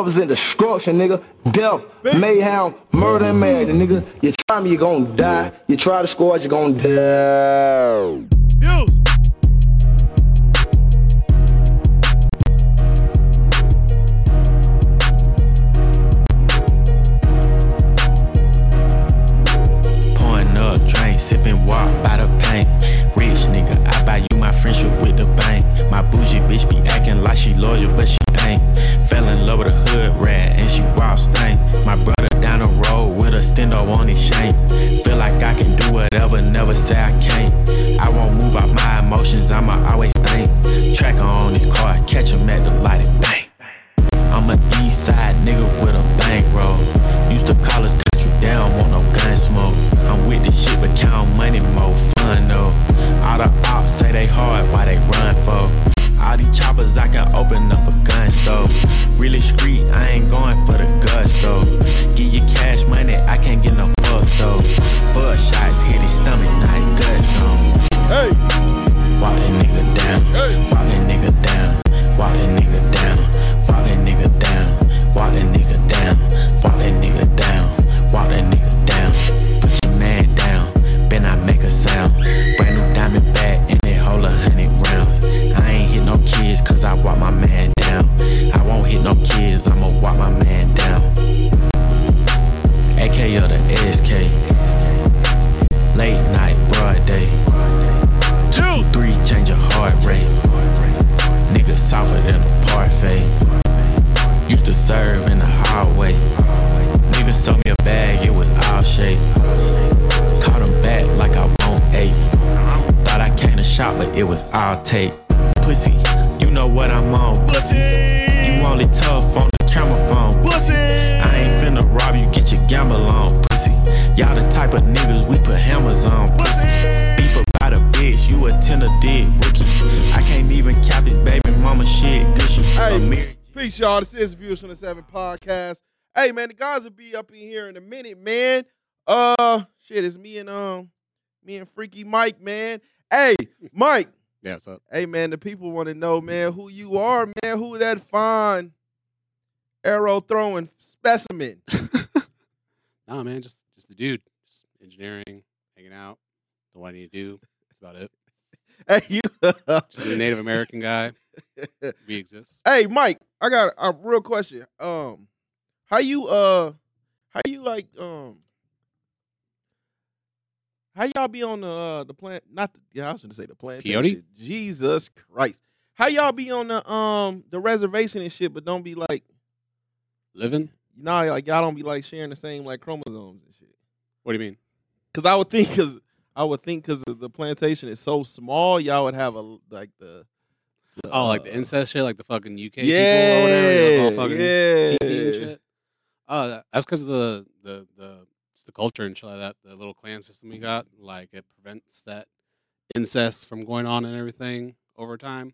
represent destruction, nigga. Death, mayhem, murder, and madness, nigga. You try me, you gon' die. You try to score, you gon' die. Views. Catch him at the y'all. This is Views from the Seven podcast. Hey, man, the guys will be up in here in a minute, man. Uh, shit, it's me and um, me and Freaky Mike, man. Hey, Mike. Yeah, what's up? Hey, man, the people want to know, man, who you are, man. Who that fine arrow throwing specimen? Nah, man, just just a dude, just engineering, hanging out, doing what I need to do. That's about it. Hey, you. Just a Native American guy. We exist. Hey, Mike, I got a real question. Um, how you uh, how you like um, how y'all be on the uh the plant? Not the, yeah, I was gonna say the plantation. Peyote? Jesus Christ, how y'all be on the um the reservation and shit, but don't be like Living? know like y'all don't be like sharing the same like chromosomes and shit. What do you mean? Cause I would think cause I would think cause the plantation is so small, y'all would have a like the. the, Oh, like the uh, incest shit, like the fucking UK people or whatever. Yeah, all fucking yeah. Shit. Oh, that- that's because of the the the the culture and shit like that. The little clan system we got, like it prevents that incest from going on and everything over time.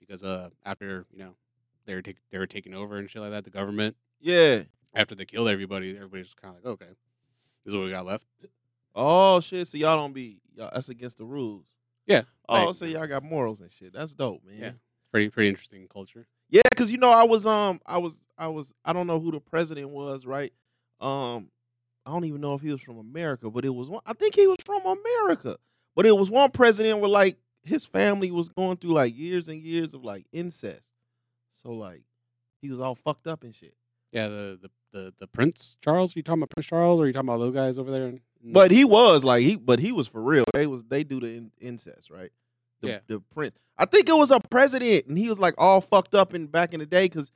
Because uh, after you know they were take, they were taking over and shit like that, the government Yeah. after they killed everybody, everybody's just kind of like, okay, this is what we got left. Oh shit! So y'all don't be y'all, that's against the rules. Yeah, Oh, like- so y'all got morals and shit. That's dope, man. Yeah. Pretty pretty interesting culture. Yeah, because you know I was um I was I was I don't know who the president was, right? Um, I don't even know if he was from America, but it was one. I think he was from America, but it was one president where like his family was going through like years and years of like incest. So like he was all fucked up and shit. Yeah, the the the, the Prince Charles. you talking about Prince Charles, or you talking about those guys over there? In- But he was like he, but he was for real. They was they do the in, incest, right? The, Yeah. the prince. I think it was a president, and he was like all fucked up in back in the day because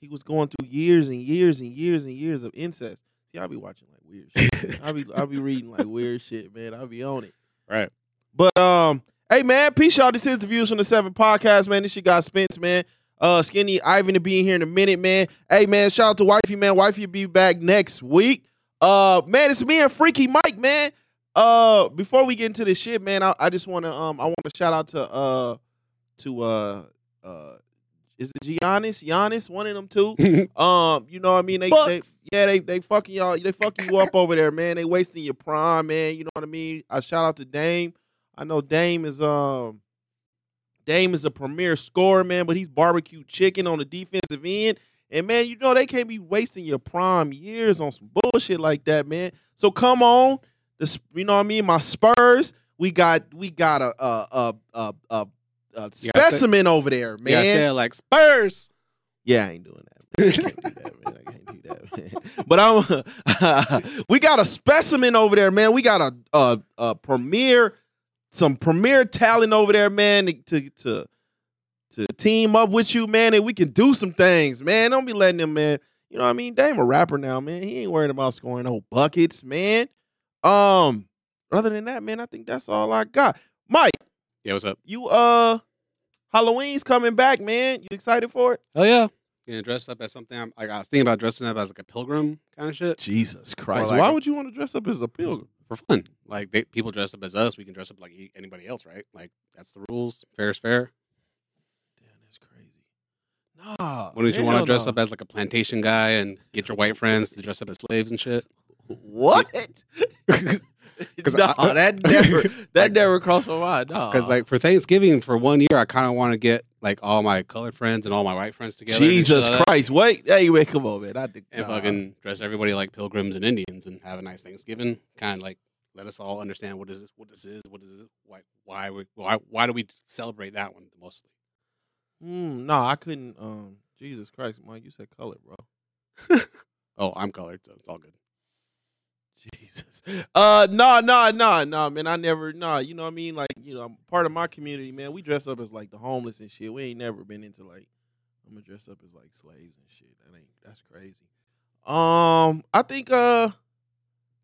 he was going through years and years and years and years of incest. See, I be watching like weird shit. I be I be reading like weird shit, man. I be on it. right. But um, hey man, peace y'all. This is the Views from the Seven podcast, man. This your guy Spence, man. Uh, Skinny Ivan to be in here in a minute, man. Hey man, shout out to Wifey, man. Wifey be back next week. Uh, man, it's me and Freaky Mike, man. Uh, before we get into this shit, man, I, I just want to um, I want to shout out to uh, to uh, uh, is it Giannis? Giannis, one of them two. Um, you know what I mean? They, they yeah, they they fucking y'all, they fucking you up over there, man. They wasting your prime, man. You know what I mean? I shout out to Dame. I know Dame is um Dame is a premier scorer, man, but he's barbecue chicken on the defensive end. And man, you know they can't be wasting your prime years on some bullshit like that, man. So come on, the Sp- you know what I mean. My Spurs, we got we got a a a a, a, You say- specimen over there, Yeah, man. it like Spurs. Yeah, I ain't doing that. Man. I can't do that, man. I can't do that, man. But I'm. we got a specimen over there, man. We got a a, a premier, some premier talent over there, man. To to to team up with you, man, and we can do some things, man. Don't be letting them, man. You know what I mean? Dame a rapper now, man. He ain't worried about scoring no buckets, man. Um. Other than that, man, I think that's all I got. Mike, Yeah, what's up? you uh, Halloween's coming back, man. You excited for it? Oh yeah. Gonna dress up as something. I'm, like I was thinking about dressing up as like a pilgrim kind of shit Jesus Christ. like Why a- would you want to dress up as a pilgrim? for fun. Like they, people dress up as us, we can dress up like e- anybody else, right? Like that's the rules. Fair is fair. Damn, that's crazy. Nah. Wouldn't you want to dress no. up as like a plantation guy and get your white friends to dress up as slaves and shit? what? 'Cause no, I- that never that Like- never crossed my mind. No. Because like for Thanksgiving for one year, I kind of want to get like all my colored friends and all my white friends together. Jesus like that, Christ. Wait, hey man, come on, man. I think And nah. fucking dress everybody like pilgrims and Indians and have a nice Thanksgiving. Kind of like let us all understand what is this, what this is, what is it, why why we, why why do we celebrate that one mostly? Mm, no, I couldn't um Jesus Christ, Mike, you said color, bro. Oh, I'm colored, so it's all good. Jesus. Uh no, no, no, no, man. I never nah, you know what I mean? Like, you know, I'm part of my community, man. We dress up as like the homeless and shit. We ain't never been into like I'm gonna dress up as like slaves and shit. That ain't that's crazy. Um, I think uh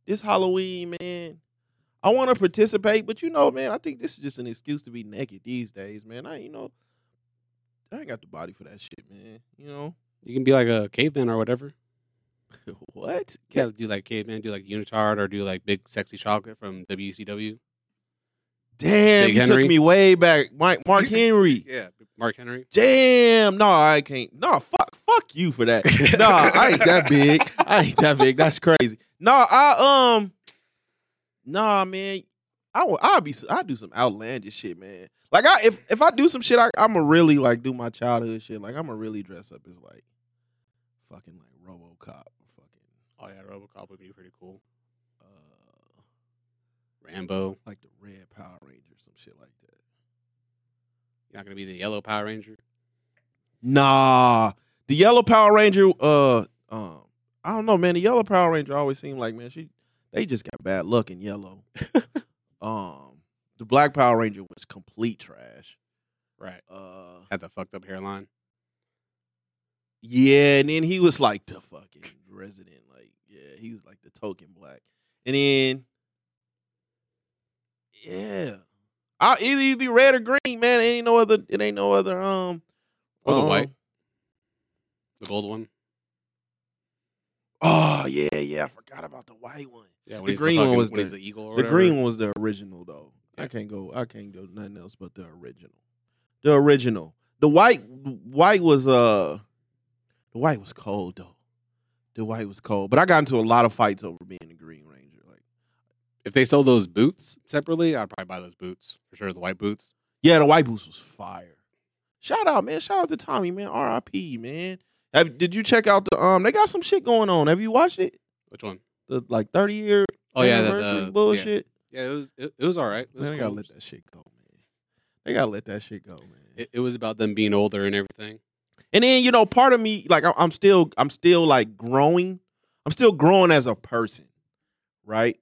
this Halloween, man, I wanna participate, but you know, man, I think this is just an excuse to be naked these days, man. I you know I ain't got the body for that shit, man. You know? You can be like a caveman or whatever. what? Yeah, do like caveman, do like unitard, or do like big sexy chocolate from WCW. Damn, Big you Henry? took me way back. Mike Mark Henry. Yeah, Mark Henry. Damn, no, I can't. No, fuck, fuck you for that. no, I ain't that big. I ain't that big. That's crazy. No, I um, nah, man. I will. I'll be. I do some outlandish shit, man. Like I, if if I do some shit, I, I'ma really like do my childhood shit. Like I'ma really dress up as like, fucking like RoboCop. Oh yeah, RoboCop would be pretty cool. uh, Rambo. like the Red Power Ranger, some shit like that. You're not gonna be the yellow Power Ranger. Nah, the Yellow Power Ranger. Uh, um, I don't know, man. The Yellow Power Ranger always seemed like, man, she they just got bad luck in yellow. um, the Black Power Ranger was complete trash. Right. Uh, Had the fucked up hairline. yeah, and then he was like the fucking resident, yeah, he was like the token black, and then yeah, I either you be red or green, man. It ain't no other. It ain't no other. Um, Or the um, white. The gold one. Oh yeah, yeah. I forgot about the white one. Yeah, The green one was when he's the- the eagle The green one was the original though. I can't go. I can't go nothing else but the original. The original. The white white was uh the white was cold though. The white was cold. But I got into a lot of fights over being a Green Ranger. Like If they sold those boots separately, I'd probably buy those boots for sure. The white boots. yeah, the white boots was fire. Shout out, man. Shout out to Tommy, man. R.I.P. Man. Have, did you check out the um? They got some shit going on. Have you watched it? Which one? The like thirty year Oh yeah, the, anniversary the bullshit. Yeah, yeah it was it, it was all right. It, was Man, they gotta let that shit go, man. They gotta let that shit go, man. it, it was about them being older and everything. And then you know, part of me, like I- I'm still, I'm still like growing. I'm still growing as a person, right?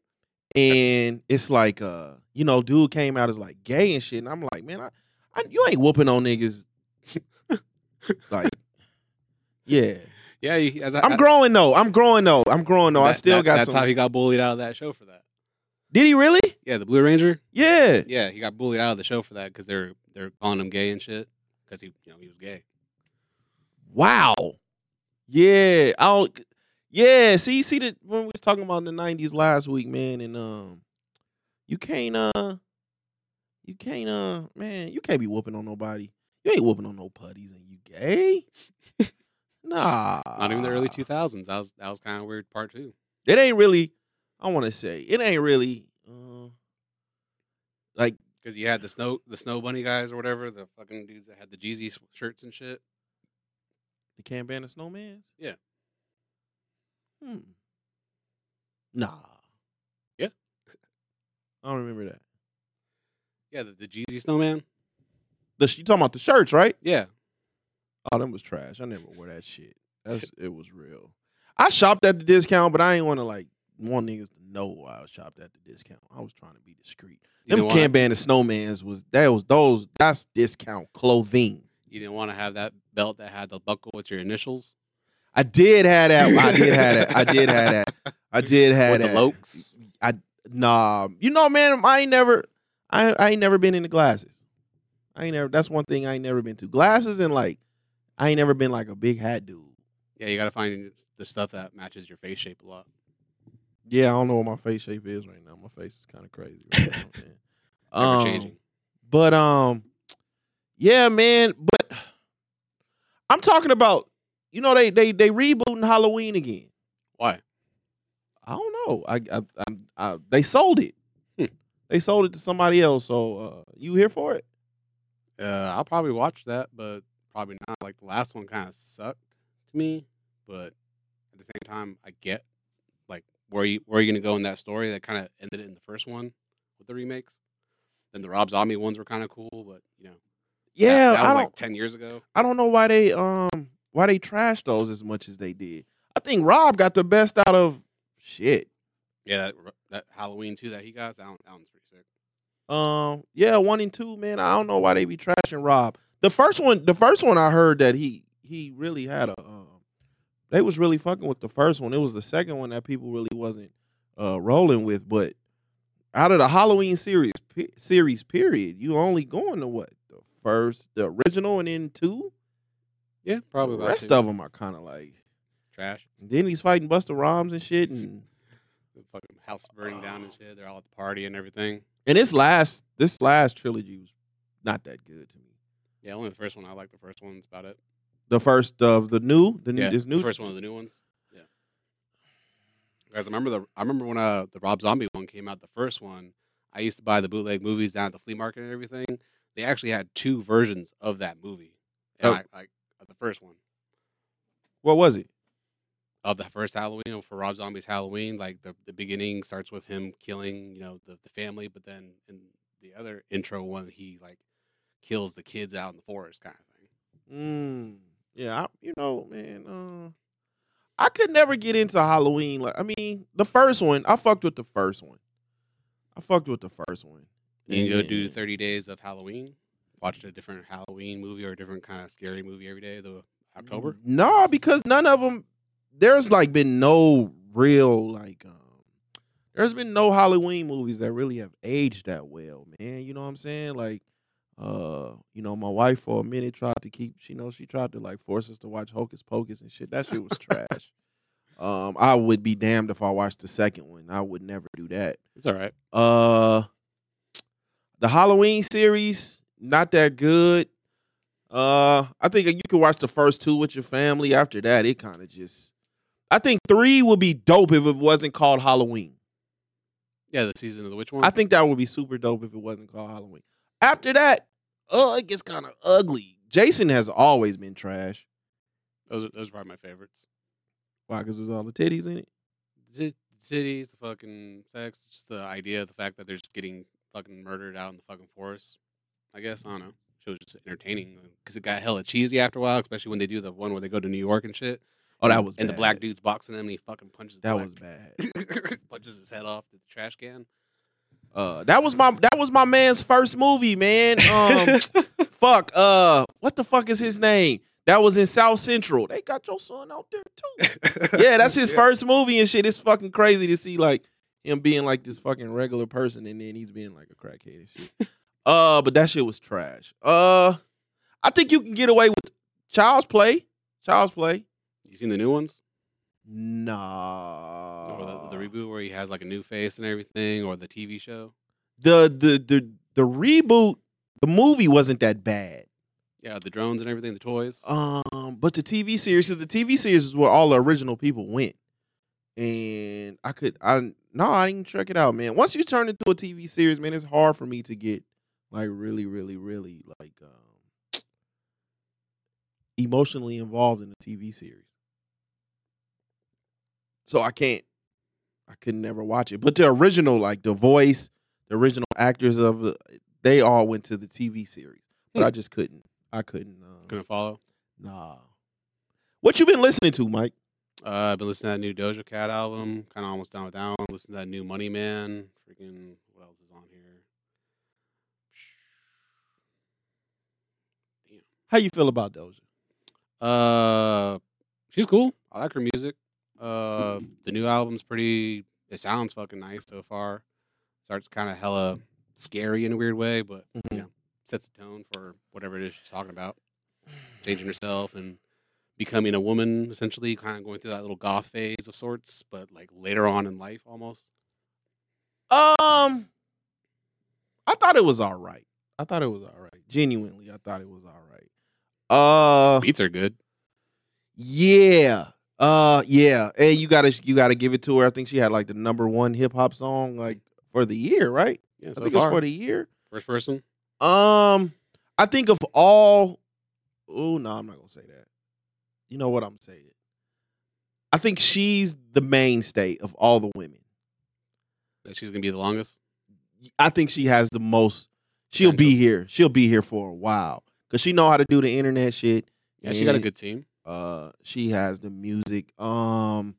And it's like, uh, you know, dude came out as like gay and shit, and I'm like, man, I, I you ain't whooping on niggas. like, yeah, Yeah, he, I, I'm growing though. I'm growing though. I'm growing though. I still that- got That's some. how he got bullied out of that show for that. Did he really? Yeah, the Blue Ranger. Yeah. Yeah, he got bullied out of the show for that because they're they're calling him gay and shit because he you know he was gay. Wow. Yeah. I don't yeah, see see that when we was talking about the nineties last week, man, and um you can't uh you can't uh man, you can't be whooping on nobody. You ain't whooping on no putties and you gay. nah. Not even the early two thousands. That was that was kind of weird part too. It ain't really I wanna say, it ain't really uh like Because you had the snow the snow bunny guys or whatever, the fucking dudes that had the Jeezy shirts and shit. The Ban of Snowmans? Yeah. Hmm. Nah. Yeah. I don't remember that. Yeah, the, the Jeezy Snowman. The you talking about the shirts, right? Yeah, Oh, them was trash. I never wore that shit. That's it was real. I shopped at the discount, but I ain't want to like want niggas to know I shopped at the discount. I was trying to be discreet. you Them Ban of Snowmans was that was those that's discount clothing. You didn't want to have that belt that had the buckle with your initials I did have that. I did have that. I did have that. I did have with that. the lokes. I nah. You know, man, I ain't never I I ain't never been into glasses. I ain't never that's one thing I ain't never been to. Glasses and like I ain't never been like a big hat dude. Yeah, you got to find the stuff that matches your face shape a lot. Yeah, I don't know what my face shape is right now. My face is kind of crazy. Right now, man. Um, changing. But um, yeah, man. But I'm talking about, you know, they they they rebooting Halloween again. Why? I don't know. I I, I, I they sold it. Hmm. They sold it to somebody else. So uh, you here for it? Uh, I'll probably watch that, but probably not. Like the last one kind of sucked to me, but at the same time, I get like where you where are you gonna go in that story that kind of ended it in the first one with the remakes. Then the Rob Zombie ones were kind of cool, but you know, Yeah, that, I was like ten years ago. I don't know why they um why they trashed those as much as they did. I think Rob got the best out of shit. Yeah, that, that Halloween two that he got, that, one, that one's pretty sick. Um, yeah, one and two, man. I don't know why they be trashing Rob. The first one, the first one, I heard that he he really had a. Um, they was really fucking with the first one. It was the second one that people really wasn't uh rolling with. But out of the Halloween series pe- series period, you only going to what first, the original, and then two. Yeah, probably the rest two. of them are kind of like. trash. Then he's fighting Busta Rhymes and shit, and The fucking house burning down and shit. They're all at the party and everything. and this last this last trilogy was not that good to me. Yeah, only the first one. I like the first one. That's about it. The first of the new, the new, yeah, this new the first one of the new ones. Yeah, guys, I remember the I remember when uh the Rob Zombie one came out. The first one, I used to buy the bootleg movies down at the flea market and everything. They actually had two versions of that movie. And Oh. I, like the first one What was it? of the first Halloween for Rob Zombie's Halloween. Like the the beginning starts with him killing you know the the family, but then in the other intro one, he like kills the kids out in the forest kind of thing. Mm, yeah, I, you know, man. Uh, I could never get into Halloween. Like, I mean, the first one, I fucked with the first one. I fucked with the first one. You can go do 30 days of Halloween, watch a different Halloween movie or a different kind of scary movie every day of the October. No, because none of them. There's like been no real like. um There's been no Halloween movies that really have aged that well, man. You know what I'm saying? Like, uh, you know, my wife for a minute tried to keep. She know, she tried to like force us to watch Hocus Pocus and shit. That shit was trash. Um, I would be damned if I watched the second one. I would never do that. It's all right. Uh, the Halloween series not that good. Uh, I think you can watch the first two with your family. After that, it kind of just. I think three would be dope if it wasn't called Halloween. Yeah, the season of the witch one. I think that would be super dope if it wasn't called Halloween. After that, oh, it gets kind of ugly. Jason has always been trash. those are, those are probably my favorites. Why? Because there's all the titties in it. The cities, the fucking sex, just the idea, of the fact that they're just getting fucking murdered out in the fucking forest. I guess I don't know. It was just entertaining because it got hella cheesy after a while, especially when they do the one where they go to New York and shit. Oh, that was and the black dude's boxing him and he fucking punches. the That was bad. punches his head off the trash can. Uh, that was my that was my man's first movie, man. Um, fuck. Uh, what the fuck is his name? That was in South Central. They got your son out there too. Yeah, that's his first movie and shit. It's fucking crazy to see like him being like this fucking regular person and then he's being like a crackhead and shit. Uh, but that shit was trash. Uh, I think you can get away with Child's Play. Child's Play. You seen the new ones? Nah. or the, the reboot where he has like a new face and everything, or the TV show. the the the the reboot. The movie wasn't that bad. Yeah, the drones and everything, the toys. Um, but the TV series, 'cause the TV series is where all the original people went, and I could, I no, I didn't check it out, man. Once you turn into a TV series, man, it's hard for me to get like really, really, really like um emotionally involved in a TV series. So I can't I could never watch it. But the original, like the voice, the original actors of the they all went to the TV series. But Hmm. I just couldn't. I couldn't uh, Couldn't follow. nah. What you been listening to, Mike? Uh, I've been listening to that new Doja Cat album. Kind of almost done with that one. Listen to that new Money Man. Freaking what else is on here? How you feel about Doja? Uh, she's cool. I like her music. Uh, the new album's pretty. It sounds fucking nice so far. Starts kind of hella scary in a weird way, but Mhm. you know, sets the tone for whatever it is she's talking about. Changing herself and becoming a woman, essentially, kind of going through that little goth phase of sorts, but like later on in life, almost. Um, I thought it was all right. I thought it was all right. Genuinely, I thought it was all right. Uh, Beats are good. yeah, uh, yeah, and you gotta you gotta give it to her. I think she had like the number one hip hop song like for the year, right? Yeah, I so think far. it's for the year. First person. Um, I think of all. Oh no, I'm not gonna say that. You know what I'm saying? I think she's the mainstay of all the women. That she's gonna be the longest. I think she has the most. She'll be here. She'll be here for a while because she know how to do the internet shit. Yeah, she got a good team. Uh, she has the music. Um,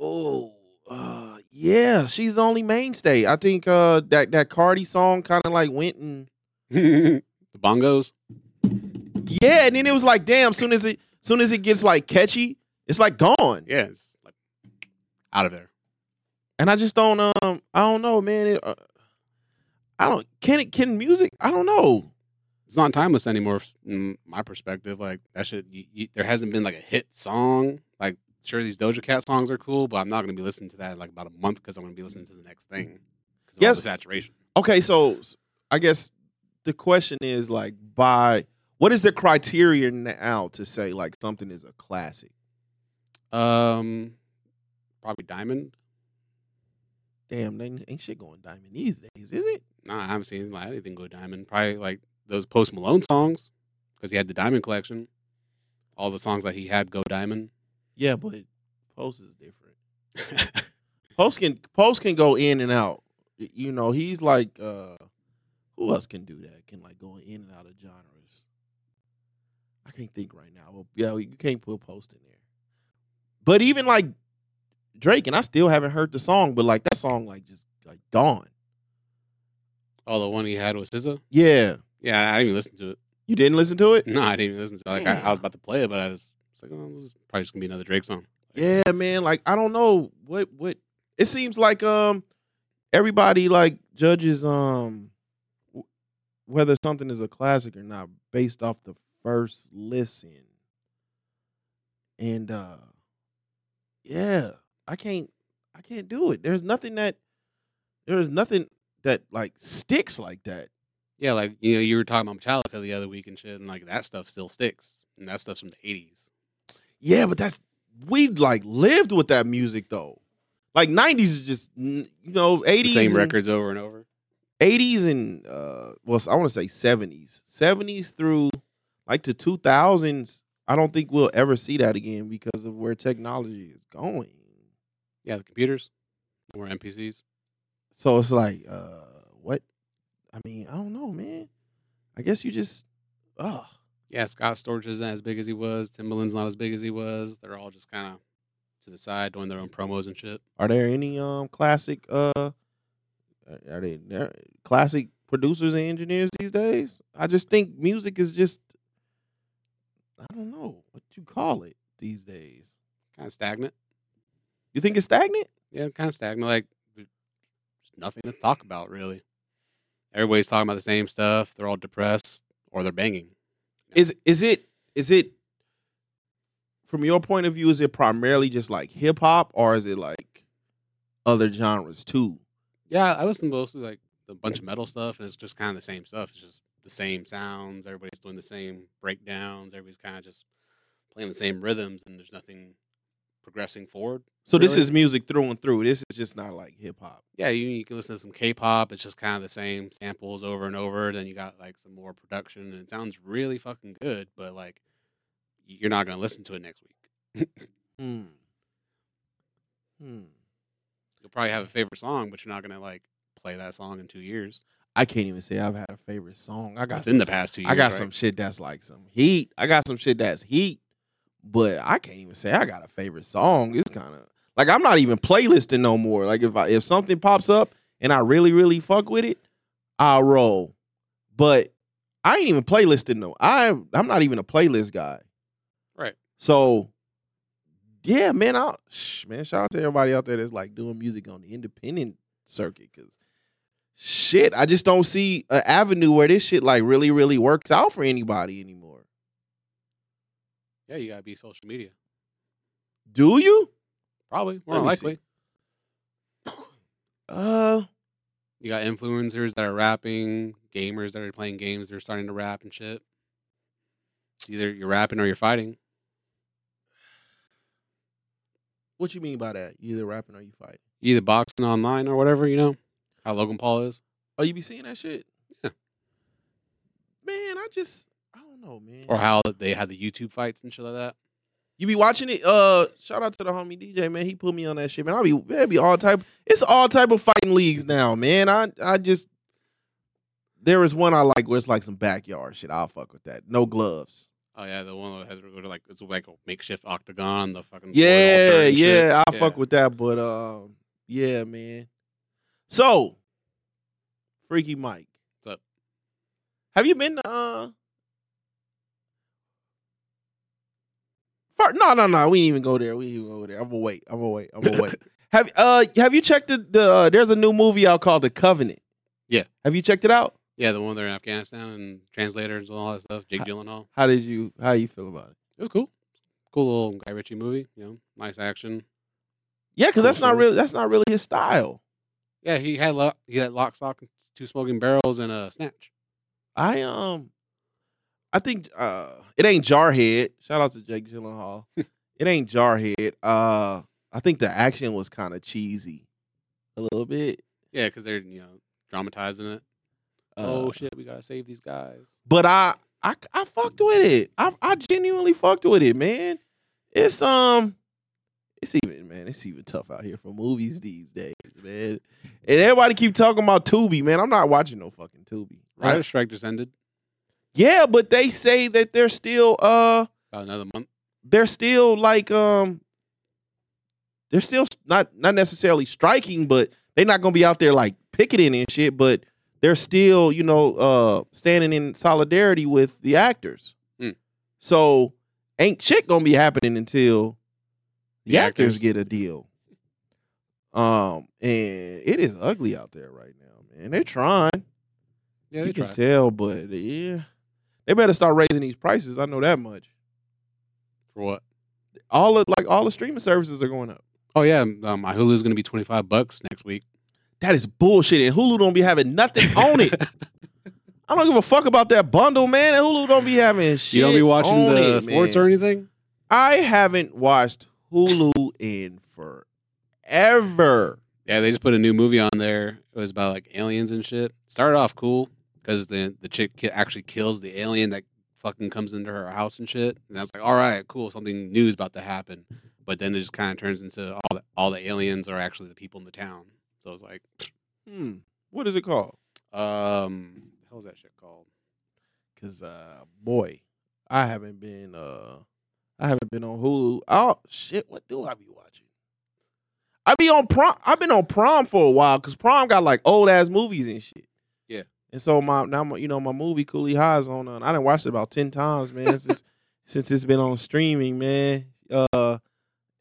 oh, uh, yeah, she's the only mainstay. I think uh that that Cardi song kind of like went and the bongos. Yeah, and then it was like, damn. Soon as it, soon as it gets like catchy, it's like gone. Yeah, it's like out of there. And I just don't um, I don't know, man. It, uh, I don't can it can music. I don't know. It's not timeless anymore. From my perspective, like that should. You, you, there hasn't been like a hit song. Like, sure, these Doja Cat songs are cool, but I'm not gonna be listening to that in like about a month because I'm gonna be listening to the next thing. Because of all Yes. saturation. Okay, so I guess the question is like by what is the criteria now to say like something is a classic? Um, probably Diamond. Damn, ain't, ain't shit going diamond these days, is it? Nah, I haven't seen like anything go Diamond. Probably like those Post Malone songs because he had the Diamond collection. All the songs that he had go Diamond. Yeah, but Post is different. Post can Post can go in and out. You know, he's like uh who else can do that? Can like go in and out of genres. I can't think right now. Well, yeah, you can't put Post in there. But even like Drake, and I still haven't heard the song, but like that song like just like gone. oh, the one he had with SZA. Yeah. Yeah, I didn't even listen to it. You didn't listen to it? No, I didn't even listen to it. Like I, I was about to play it, but I was, was like, oh, this is probably just gonna be another Drake song. Yeah, man. Like I don't know what what it seems like. Um, everybody like judges um w- whether something is a classic or not based off the first listen. And uh, yeah, I can't I can't do it. There's nothing that there is nothing that like sticks like that. Yeah, like you know, you were talking about Metallica the other week and shit, and like that stuff still sticks, and that stuff's from the '80s. Yeah, but that's we like lived with that music though. Like '90s is just you know '80s The same and- records over and over. 80s and uh well I want to say 70s 70s through like to 2000s I don't think we'll ever see that again because of where technology is going Yeah, the computers, more NPCs. so it's like uh what I mean I don't know man I guess you just oh Yeah, Scott Storch isn't as big as he was. Timbaland's not as big as he was. They're all just kind of to the side doing their own promos and shit. are there any um classic uh are they there classic producers and engineers these days I just think music is just I don't know what you call it these days Kind of stagnant. you think it's stagnant Yeah, kind of stagnant. Like there's nothing to talk about really. Everybody's talking about the same stuff. They're all depressed or they're banging. is is it is it from your point of view is it primarily just like hip hop or is it like other genres too Yeah, I listen mostly like a bunch of metal stuff, and it's just kind of the same stuff. It's just the same sounds. Everybody's doing the same breakdowns. Everybody's kind of just playing the same rhythms, and there's nothing progressing forward. so this is music through and through this is just not like hip hop Yeah, you, you can listen to some K-pop. It's just kind of the same samples over and over. Then you got like some more production, and it sounds really fucking good. But like, you're not gonna listen to it next week. Hmm. Hmm. You'll probably have a favorite song, but you're not gonna like play that song in two years. I can't even say I've had a favorite song. I got Within some, the past two years. I got right? some shit that's like some heat. I got some shit that's heat, but I can't even say I got a favorite song. It's kind of like I'm not even playlisting no more. Like if I if something pops up and I really really fuck with it, I'll roll. But I ain't even playlisting no. I I'm not even a playlist guy. Right. So yeah, man, I shh, man, shout out to everybody out there that's like doing music on the independent circuit because shit, I just don't see an avenue where this shit like really, really works out for anybody anymore. Yeah, you gotta be social media. Do you? Probably more see. likely. Uh, You got influencers that are rapping, gamers that are playing games. They're starting to rap and shit. Either you're rapping or you're fighting. what you mean by that? You either rapping or you fighting? Either boxing online or whatever. You know how Logan Paul is. Oh, you be seeing that shit? Yeah. Man, I just I don't know, man. or how they had the YouTube fights and shit like that. You be watching it? Uh, shout out to the homie DJ man. He put me on that shit, man. I be there be all type. It's all type of fighting leagues now, man. I I just there is one I like where it's like some backyard shit. I'll fuck with that. No gloves. Oh yeah, the one that has to go to like it's like a makeshift octagon. The fucking Yeah, yeah, I fuck with that. But um, yeah, man. So, Freaky Mike, What's up? have you been uh? Fir- no, no, no. We ain't even go there. We ain't even go there. I'm gonna wait. I'm gonna wait. I'm gonna wait. have uh Have you checked the? the uh, there's a new movie out called The Covenant. Yeah. Have you checked it out? Yeah, the one there in Afghanistan and translators and all that stuff. Jake Gyllenhaal. How did you? How you feel about it? It was cool. Cool little Guy Ritchie movie. You know, nice action. Yeah, because that's not really that's not really his style. Yeah, he had lo- he had lock, stock, two smoking barrels, and a snatch. I um I think uh it ain't Jarhead. Shout out to Jake Gyllenhaal. it ain't Jarhead. Uh I think the action was kind of cheesy. A little bit. Yeah, because they're you know dramatizing it. Uh, oh shit, we gotta save these guys. But I I I fucked with it. I I genuinely fucked with it, man. It's um it's even man, it's even tough out here for movies these days, man. And everybody keep talking about Tubi, man. I'm not watching no fucking Tubi. Writer Right? strike just ended Yeah, but they say that they're still uh about another month. they're still like um they're still not not necessarily striking, but they're not gonna be out there like picketing and shit, but they're still, you know, uh standing in solidarity with the actors. Hmm. So ain't shit gonna be happening until the, The actors, actors- get a deal. Um, and it is ugly out there right now, man. They're trying. Yeah, you they can tell, but yeah. They better start raising these prices. I know that much. For what? All of like all the streaming services are going up. Oh yeah, um, my is gonna be twenty five bucks next week. That is bullshit. And Hulu don't be having nothing on it. I don't give a fuck about that bundle, man. And Hulu don't be having shit. you don't be watching the it, sports man. or anything. I haven't watched Hulu in forever. Yeah, they just put a new movie on there. It was about like aliens and shit. Started off cool because the the chick ki- actually kills the alien that fucking comes into her house and shit. And I was like, all right, cool, something new is about to happen. But then it just kind of turns into all the all the aliens are actually the people in the town. So it's like, Hmm. What is it called? um, how's that shit called? Cause uh boy, I haven't been uh I haven't been on Hulu. Oh shit, what do I be watching? I be on prom I've been on prom for a while because prom got like old ass movies and shit. Yeah. And so my now my, you know my movie Cooley High is on uh, I done watched it about ten times, man, since since it's been on streaming, man. Uh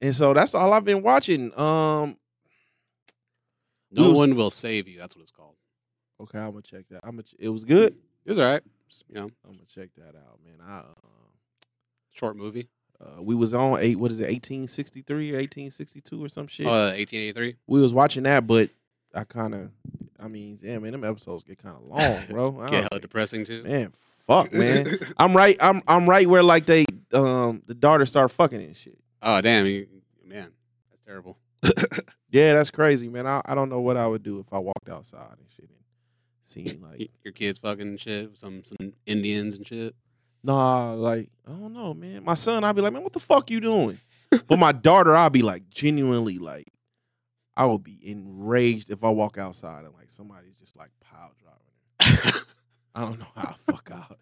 and so that's all I've been watching. Um No Who's- one will save you. That's what it's called. okay, I'm gonna check that. I'm gonna, it was good. It was all right. You know, I'm gonna check that out, man. I uh, short movie. Uh, we was on eight. What is it? Eighteen sixty three or eighteen sixty two or some shit. Oh, 1883. we was watching that, but I kind of, I mean, damn man, them episodes get kind of long, bro. get hella depressing too. Man, fuck, man. I'm right. I'm I'm right where like they um the daughter start fucking and shit. Oh damn, you, man, that's terrible. Yeah, that's crazy, man. I, I don't know what I would do if I walked outside and shit and seen like Your kids fucking and shit. with Some some Indians and shit. Nah, like I don't know, man. My son, I'll be like, man, what the fuck you doing? but my daughter, I'll be like, genuinely, like, I would be enraged if I walk outside and like somebody's just like pile driving. I don't know how I fuck out.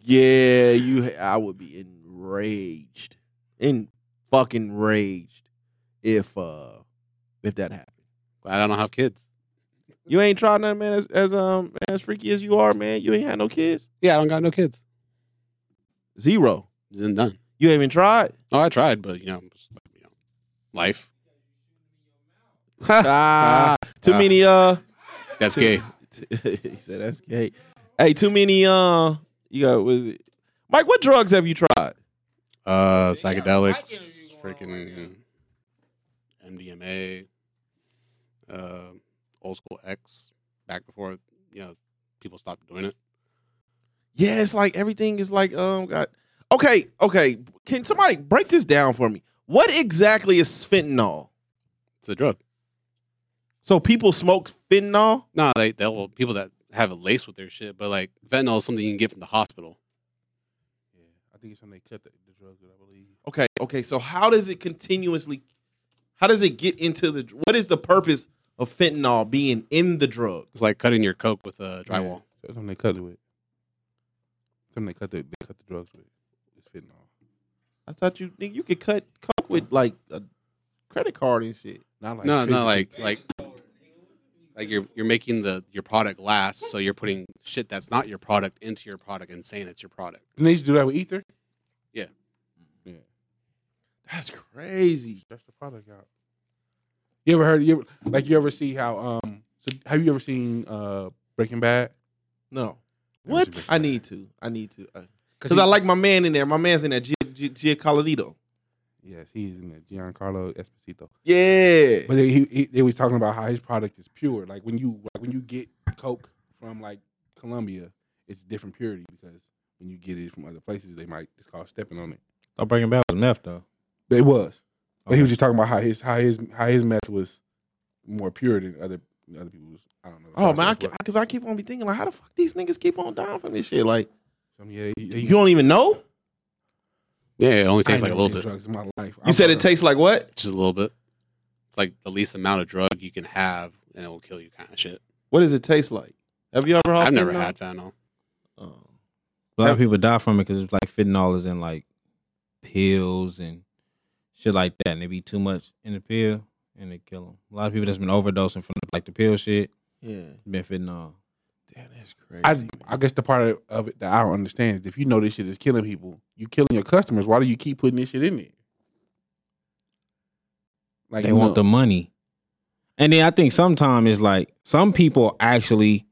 Yeah, you. I would be enraged, in fucking raged, if uh if that happened. I don't have kids. You ain't tried nothing, man. As, as um as freaky as you are, man, you ain't had no kids. Yeah, I don't got no kids. Zero. It's done. You ain't even tried. Oh, I tried, but you know, just, you know life. ah, too Ah. many. Uh, That's gay. he said that's gay. Hey, too many. Uh, you got was it? Mike? What drugs have you tried? Uh, psychedelics, freaking MDMA, uh, old school X, back before you know people stopped doing it. Yeah, it's like everything is like um got. Okay, okay. Can somebody break this down for me? What exactly is fentanyl? It's a drug. So people smoke fentanyl. No, they they'll people that have it laced with their shit, but like fentanyl is something you can get from the hospital. Yeah, I think it's when they cut the, the drugs, I believe. Okay, okay. So how does it continuously? How does it get into the? What is the purpose of fentanyl being in the drug? It's like cutting your coke with a drywall. Yeah, that's when they cut it with. That's when they cut the they cut the drugs with. It's fentanyl. I thought you nigga, you could cut coke with like a credit card and shit. Not like no, no, physically. like like like you're you're making the your product last, so you're putting shit that's not your product into your product and saying it's your product. Didn't they used to do that with ether? Yeah. Yeah. That's crazy. Stretch the product out. You ever heard? You ever, like you ever see how? Um. So have you ever seen uh Breaking Bad? No. Never seen Breaking I need to. I need to. Uh, cause Because I like my man in there. My man's in there, Gia, Gia, Yes, he's in there. Giancarlo Esposito. Yeah. But they, he, he they was talking about how his product is pure. Like when you like when you get Coke from like Colombia, it's different purity because when you get it from other places, they might it's called stepping on it. Oh, Breaking Bad was meth though. But it was. But he was just talking about how his how his how his meth was more pure than other other people's. I don't know. oh man, process, but because I, keep on be thinking like, how the fuck these niggas keep on dying from this shit? Like, some- yeah, he- he- you don't even know. Yeah, it only I tastes ain't like a little bit, Drugs in my life. You said it tastes like what? just a little bit. It's like the least amount of drug you can have, and it will kill you, kind of shit. What does it taste like? Have you ever? I've never fentanyl? had fentanyl. Oh. A lot Have- of people die from it because it's like fentanyl is in like pills and shit like that, and they be too much in the pill and they kill them. A lot of people that's been overdosing from like the pill shit Yeah. been fentanyl. Damn, that's crazy. I I guess the part of, of it that I don't understand is if you know this shit is killing people, you killing your customers. Why do you keep putting this shit in there? Like They you want know- the money, and then I think sometimes it's like some people actually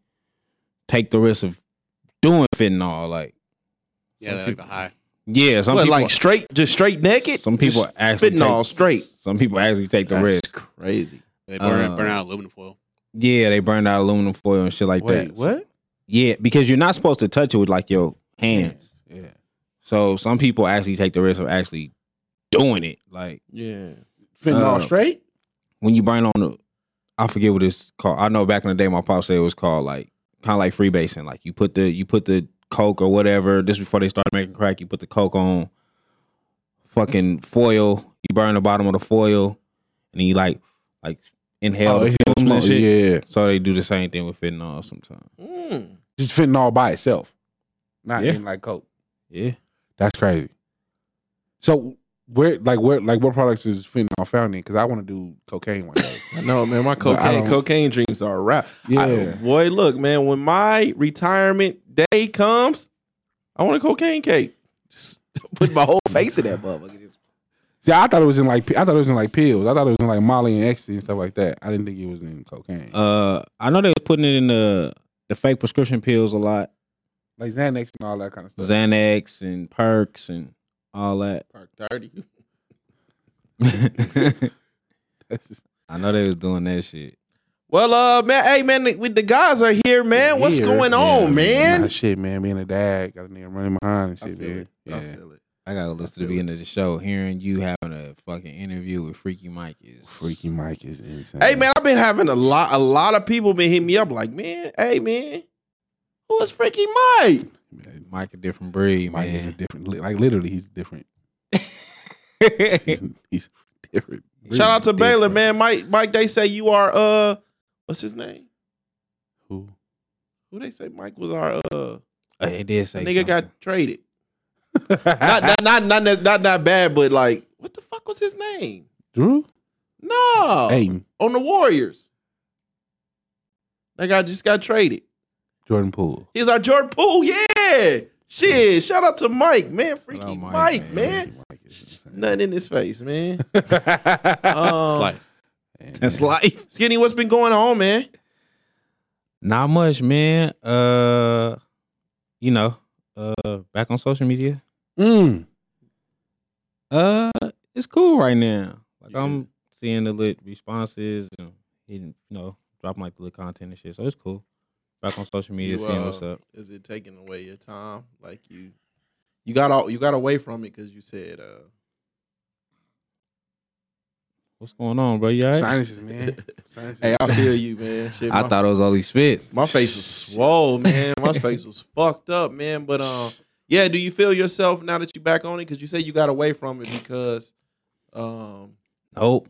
take the risk of doing fentanyl. Like Yeah, Some they like the high. Yeah, some what, people like straight, just straight naked? some people Just actually fentanyl take, straight. Some people actually take the That's risk. crazy. They burn, Uh, burn out aluminum foil. Yeah, they burned out aluminum foil and shit like Wait, that. what? Yeah, because you're not supposed to touch it with like your hands. Yeah. So some people actually take the risk of actually doing it. Like Yeah. Fentanyl Uh, straight? when you burn on the, I forget what it's called. I know back in the day, my pop said it was called like kind of like freebasing. Like you put the you put the coke or whatever just before they started making crack. You put the coke on fucking foil. You burn the bottom of the foil, and then you like like inhale Oh, the it fumes and shit. Yeah. So they do the same thing with fentanyl sometimes. Mm. Just fentanyl by itself. Not Yeah. in like coke. Yeah. That's crazy. So where like where like what products is fentanyl found in? Because I want to do cocaine one day. I know, man. My cocaine cocaine dreams are a wrap. Yeah. I- boy, look, man. When my retirement day comes, I want a cocaine cake. Just put my whole face in that motherfucker. Just- See, I thought it was in like I thought it was in like pills. I thought it was in like Molly and ecstasy and stuff like that. I didn't think it was in cocaine. Uh, I know they was putting it in the the fake prescription pills a lot, like Xanax and all that kind of stuff. Xanax and perks and all that. Park thirty. I know they was doing that shit. Well, uh, man, hey, man, the, the guys are here, man. What's Here. going Yeah, on, man? Nah, shit, man. Being a dad, got a nigga running behind and I shit, feel man. it. Yeah. I feel it. I gotta listen to the beginning of the show. Hearing you having a fucking interview with Freaky Mike is Freaky Mike is insane. Hey, man, I've been having a lot. A lot of people been hitting me up like, man, hey, man, Who is Freaky Mike? Man, Mike a different breed, Mike is a man. different. li- Like literally, he's different. He's, he's different. Shout out to Really Baylor, man. Mike, Mike, they say you are uh what's his name? Who? Who they say Mike was our uh Uh, it did say nigga got traded. not, not not not not not bad, but like what the fuck was his name? Drew? No, Hey, on the Warriors. That guy just got traded. Jordan Poole. He's our Jordan Poole. Yeah, shit. Shout out to Mike, man. Freaky Mike, Mike, man. Mike is. Nothing in his face, man. It's Um, like That's life. Skinny, what's been going on, man? Not much, man. Uh, you know, uh, back on social media. Mm. Uh, it's cool right now. Like Yeah. I'm seeing the lit responses and hitting, you know, dropping like the lit content and shit. So it's cool. Back on social media, You, seeing uh, what's up. Is it taking away your time? Like you, you got all you got away from it because you said, uh, What's going on, bro? You all right? Sinuses, man. Sinuses. "Hey, I feel you, man." Shit, I my, thought it was all these spits. my face was swole, man. My face was fucked up, man. But um, yeah. Do you feel yourself now that you're back on it? Because you said you got away from it because, um, Nope.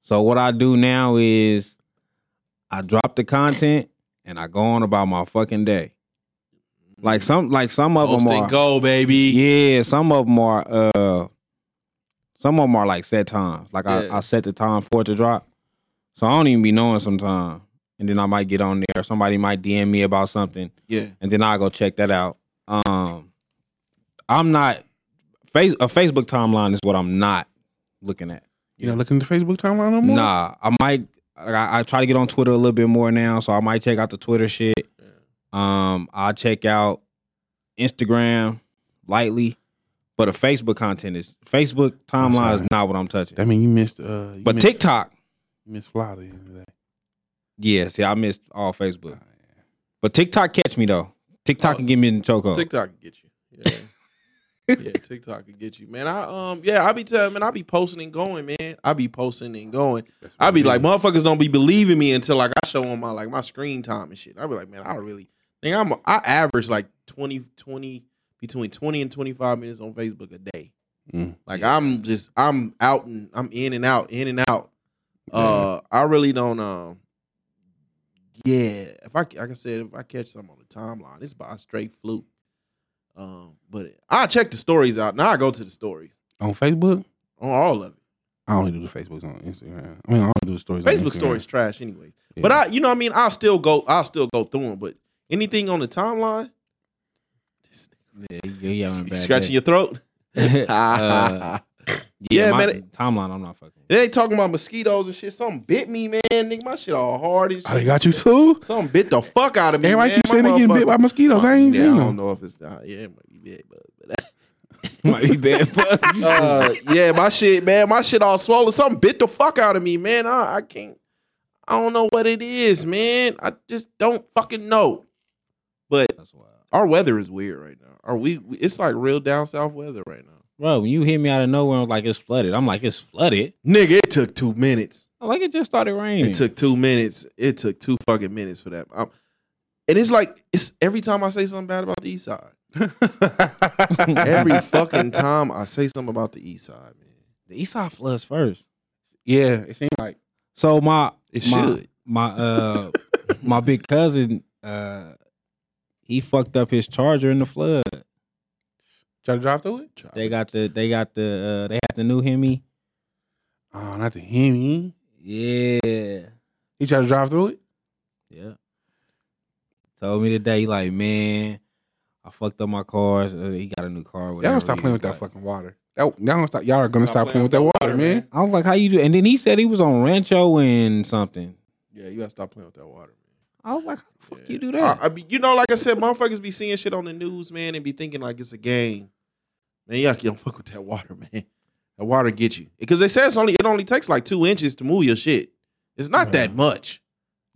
So what I do now is I drop the content and I go on about my fucking day. Like some, like some of post them and are. go, baby. Yeah, some of them are. Uh, some of them are like set times. Like Yeah. I, I set the time for it to drop, so I don't even be knowing sometimes. And then I might get on there. Somebody might DM me about something, Yeah. and then I go check that out. Um, I'm not face a Facebook timeline is what I'm not looking at. You not looking at the Facebook timeline no more? Nah, I might. I, I try to get on Twitter a little bit more now, so I might check out the Twitter shit. Um, I'll check out Instagram lightly, but a Facebook content is Facebook timeline is not what I'm touching. I mean you missed. Uh, you But missed, TikTok, you missed Florida the other day. yeah, see, I missed all Facebook, but TikTok catch me though. TikTok can get me in the chokehold. TikTok can get you. Yeah. yeah, TikTok can get you, man. I um yeah, I be telling man, I be posting and going, man. I be posting and going. I what be like, motherfuckers don't be believing me until like I show them my like my screen time and shit. I be like, man, I don't really think I'm I average like 20, 20 between 20 and 25 minutes on Facebook a day. Mm. Like I'm just I'm out and I'm in and out, in and out. Uh I really don't um yeah, if I like I said, if I catch something on the timeline, it's by a straight fluke. Um, but I check the stories out. Now I go to the stories on Facebook. on all of it. I only do the Facebooks on Instagram. I mean, I only do the stories. Facebook Instagram. stories trash anyways. Yeah. But I, you know, what I mean, I'll still go. I'll still go through them. But anything on the timeline, Yeah, you- you having a you bad scratching day. your throat. Uh, Yeah, yeah, my man, it- timeline. I'm not fucking. They ain't talking about mosquitoes and shit. Something bit me, man. Nigga, my shit all hard. And shit. Oh, they got you too. Something bit the fuck out of me. Everybody man. keep saying My they getting bit by mosquitoes. I ain't yeah, seen I them. don't know if it's uh, yeah, it might be big, but, but Might be bad. but- uh, yeah, my shit, man, my shit all swollen. Something bit the fuck out of me, man. I, I can't. I don't know what it is, man. I just don't fucking know. But That's wild. Our weather is weird right now. Are we? we- It's like real down south weather right now. Bro, when you hit me out of nowhere, I was like, it's flooded. I'm like, it's flooded. Nigga, it took two minutes. I'm like, it just started raining. It took two minutes. It took two fucking minutes for that. I'm- and it's like it's every time I say something bad about the east side. Every fucking time I say something about the east side, man. the east side floods first. yeah, it seemed like So my It my, should. my uh my big cousin uh he fucked up his charger in the flood. try to drive through it. They got the they got the uh they had the new Hemi. oh, not the Hemi. Yeah. He tried to drive through it. Yeah. Told me today, he like, man, I fucked up my cars. Uh, he got a new car. Y'all whatever. don't stop playing was with that fucking water. That, y'all don't stop. Y'all are gonna Stop stop, playing with that water, man. I was like, how you do? And then he said he was on Rancho and something. Yeah, you gotta stop playing with that water, man. I was like, how the fuck Yeah. you do that? I, I mean, you know, like I said, motherfuckers be seeing shit on the news, man, and be thinking like it's a game. Man, y'all don't fuck with that water, man. That water get you because they say it's only it only takes like two inches to move your shit. It's not that much.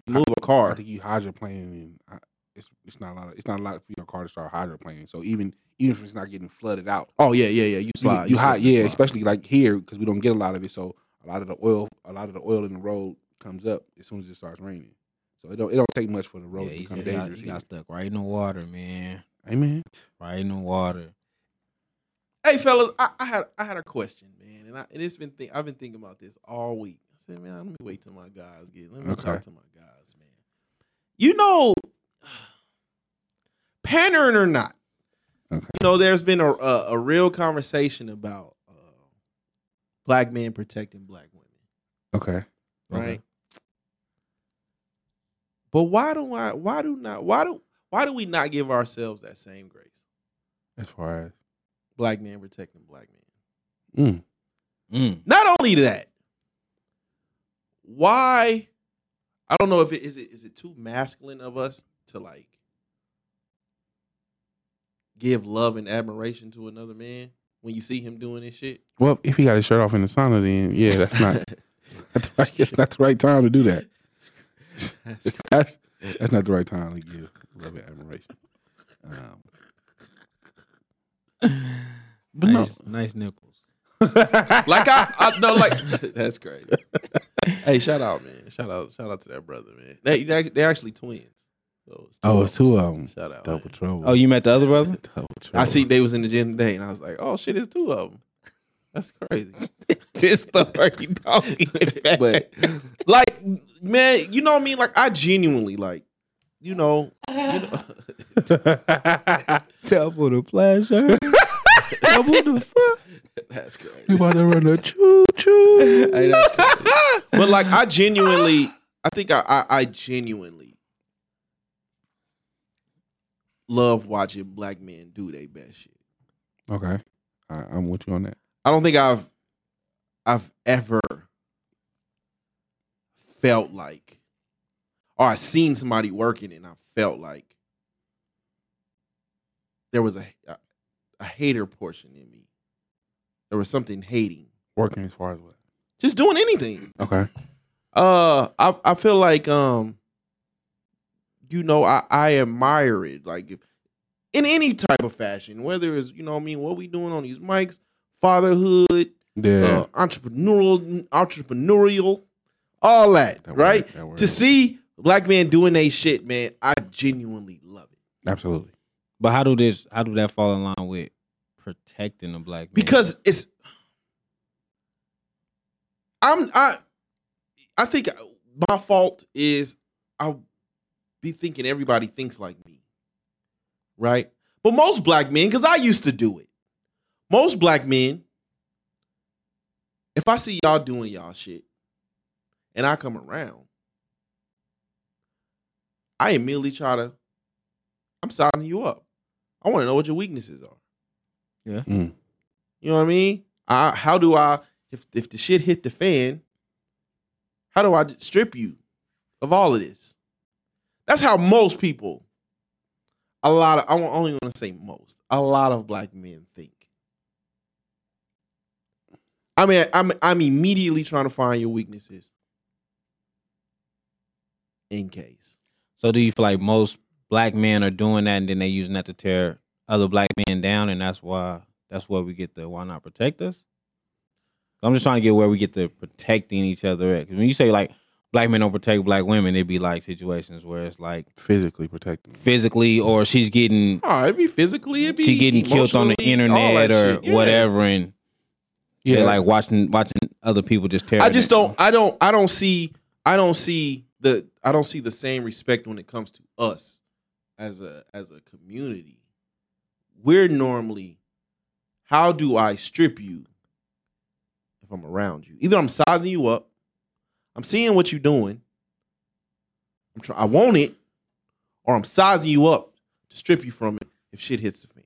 to Move a I car. I think you hydroplaning. And uh, it's it's not a lot. Of, it's not a lot for your car to start hydroplaning. So even even if it's not getting flooded out, Oh yeah, yeah, yeah. You you, slide. you, slip hide, and yeah, slide. especially like here because we don't get a lot of it. So a lot of the oil, a lot of the oil in the road comes up as soon as it starts raining. So it don't it don't take much for the road Yeah, to he, become said he got, dangerous. he got stuck right in the water, man. here. Amen. Right in the water. Hey, fellas, I, I had I had a question, man, and I and it's been think, I've been thinking about this all week. I said, man, let me wait till my guys get. Let me Okay. talk to my guys, man. You know, pandering or not, Okay. you know, there's been a a, a real conversation about uh, black men protecting black women, Okay. right? But why do I? Why do not? Why do why do we not give ourselves that same grace? As far as Black men protecting black men. mm, Mm. Not only that, why? I don't know if it is it is it too masculine of us to like give love and admiration to another man when you see him doing this shit. well, if he got his shirt off in the sauna, then yeah, that's not that's, the right, that's not the right time to do that. That's that's not the right time to give love and admiration. Um, but nice, nice nipples. like I, I no like that's crazy. hey, shout out, man! Shout out, shout out to that brother, man. They they they're actually twins. So it's two oh, of it's two of them. them. Shout out, Double man. trouble. Oh, you met the other brother? Double trouble. I see they was in the gym today, and I was like, oh shit, it's two of them. That's crazy. this the you talking but like man you know what i mean like i genuinely like you know, you know Double the pleasure. Double the fuck. that's crazy You about to run a choo choo. Hey, that's crazy. but like i genuinely i think I, I i genuinely love watching black men do their best shit Okay, I, I'm with you on that. I don't think i've i've ever felt like or i seen somebody working and i felt like there was a a, a hater portion in me there was something hating Working as far as what? just doing anything Okay. uh i i feel like um you know i i admire it like if, in any type of fashion whether it's you know what i mean what we doing on these mics fatherhood Yeah. uh, entrepreneurial entrepreneurial all that, That word- right that word. to see black men doing they shit man i genuinely love it Absolutely. But how do this? How do that fall in line with protecting the black man? because it's i'm i i think my fault is i'll be thinking everybody thinks like me right but most black men because i used to do it most black men if i see y'all doing y'all shit and i come around i immediately try to i'm sizing you up i want to know what your weaknesses are Mm. you know what I mean? I, how do I if if the shit hit the fan? How do I strip you of all of this? That's how most people, a lot of I only want to say most, a lot of black men think. I mean, I'm I'm immediately trying to find your weaknesses in case. So do you feel like most black men are doing that and then they using that to tear other black men down and that's why that's where we get the why not protect us? I'm just trying to get where we get the protecting each other at. 'Cause when you say like black men don't protect black women, it'd be like situations where it's like Physically protecting. physically or she's getting Oh, it'd be physically, it'd be she getting killed on the internet or shit. Yeah. whatever and Yeah. like watching watching other people just tear I just don't I don't I don't see I don't see the I don't see the same respect when it comes to us as a as a community. We're normally how do I strip you if I'm around you? Either I'm sizing you up, I'm seeing what you're doing, I'm try, I want it, or I'm sizing you up to strip you from it if shit hits the fan.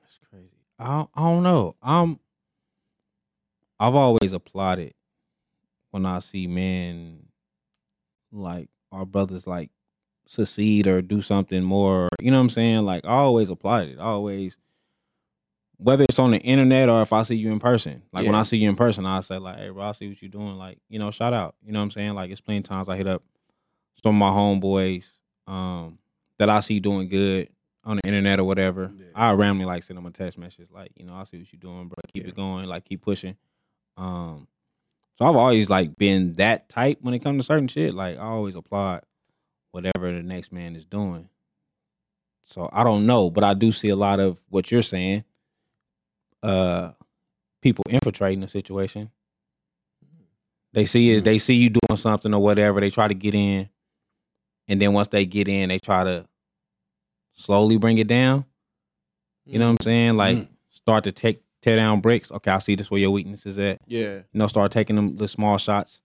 That's crazy. I don't, I don't know. Um, I've always applauded when I see men like our brothers like succeed or do something more. You know what I'm saying? Like I always applaud it. I always, whether it's on the internet or if I see you in person. Like when I see you in person, I say like, "Hey, bro, I see what you're doing." Like you know, shout out. You know what I'm saying? Like it's plenty of times I hit up some of my homeboys um, that I see doing good on the internet or whatever. Yeah. I randomly like send them a text message like, you know, I see what you're doing, bro. Keep Yeah. it going, like keep pushing. Um, So I've always like been that type when it comes to certain shit. Like I always applaud whatever the next man is doing. So I don't know, but I do see a lot of what you're saying. Uh people infiltrating the situation. They see is they see you doing something or whatever, they try to get in. And then once they get in, they try to slowly bring it down. You know what I'm mm. saying? Like mm. start to take tear down bricks. Okay, I see this where your weakness is at Yeah. you know, start taking them the small shots.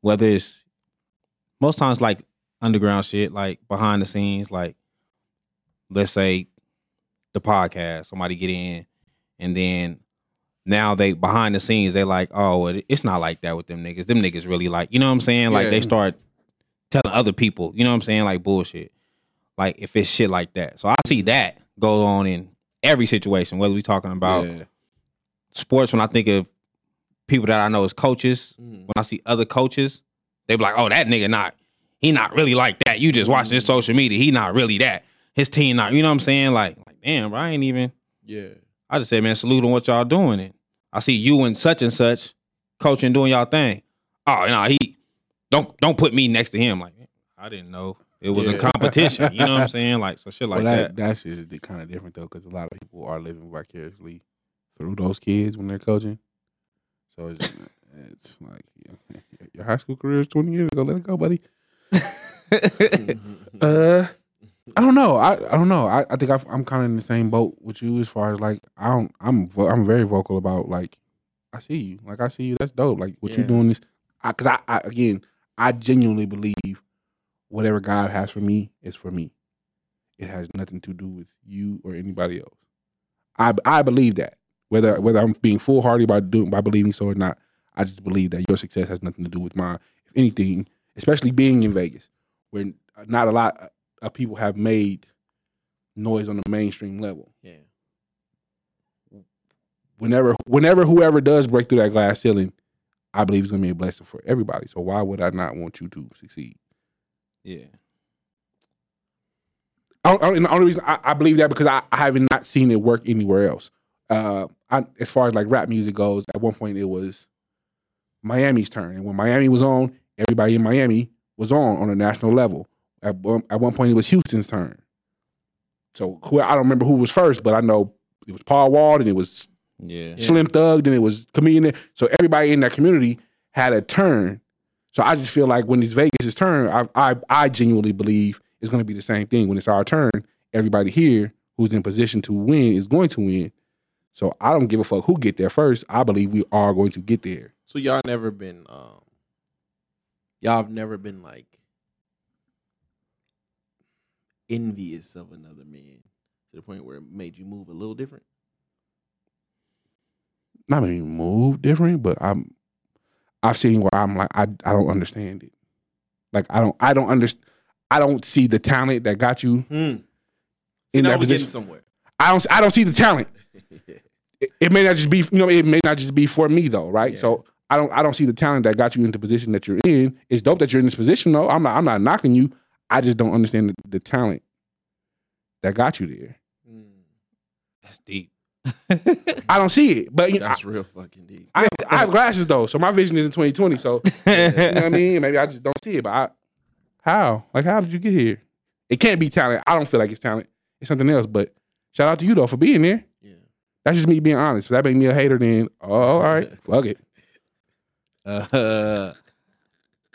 Whether it's most times like underground shit, like behind the scenes, like let's say the podcast, somebody get in, and then now they behind the scenes, they like, oh, it's not like that with them niggas. Them niggas really like, you know what I'm saying? Like Yeah. they start telling other people, you know what I'm saying? Like bullshit. Like if it's shit like that. So I see that go on in every situation, whether we talking about Yeah. sports when I think of people that I know as coaches, Mm. when I see other coaches, they be like, "Oh, that nigga not, he not really like that. You just watching his social media. He not really that. His team not. You know what I'm saying? Like, like damn, bro, I ain't even. Yeah. I just said, man, salute on what y'all doing. And I see you and such and such coaching, doing y'all thing. Oh, no, he don't don't put me next to him. Like, I didn't know it was Yeah. a competition. You know what I'm saying? Like, so shit like well, that. that, that shit is kind of different though, because a lot of people are living vicariously through those kids when they're coaching. So it's, it's like yeah, your high school career is twenty years ago. Let it go, buddy. Uh, I don't know. I, I don't know. I, I think i I'm kind of in the same boat with you as far as like I don't. I'm I'm very vocal about like I see you. Like I see you. That's dope. Like what Yeah. you're doing this. I because I, I again I genuinely believe whatever God has for me is for me. It has nothing to do with you or anybody else. I I believe that whether whether I'm being foolhardy by doing by believing so or not. I just believe that your success has nothing to do with mine. If anything, especially being in Vegas, where not a lot of people have made noise on the mainstream level. Yeah. Whenever whenever whoever does break through that glass ceiling, I believe it's gonna be a blessing for everybody. So why would I not want you to succeed? Yeah. I, I, and the only reason I, I believe that because I, I haven't not seen it work anywhere else. Uh, I, as far as like rap music goes, at one point it was Miami's turn, and when Miami was on, everybody in Miami was on on a national level. At one, at one point, it was Houston's turn. So who I don't remember who was first, but I know it was Paul Wall, and it was Yeah. Slim Thug, then it was comedian. So everybody in that community had a turn. So I just feel like when it's Vegas' turn, I I, I genuinely believe it's going to be the same thing. When it's our turn, everybody here who's in position to win is going to win. So I don't give a fuck who get there first. I believe we are going to get there. So y'all never been um y'all have never been like envious of another man to the point where it made you move a little different? Not maybe move different, but I'm I've seen where I'm like I I don't understand it. Like I don't I don't understand. I don't see the talent that got you. See, in now that we're getting position. somewhere. I don't I don't see the talent. it, it may not just be you know it may not just be for me though right Yeah. so i don't i don't see the talent that got you into the position that you're in it's dope that you're in this position though i'm not i'm not knocking you i just don't understand the, the talent that got you there Hmm. That's deep. I don't see it but you know, That's real fucking deep. I, I, have glasses though so my vision is in 2020 so you know what i mean? Maybe i just don't see it but I, how? Like how did you get here? It can't be talent. I don't feel like it's talent. It's something else but shout out to you though for being there. Yeah. that's just me being honest if that made me a hater then. Oh all right. Fuck it. Uh,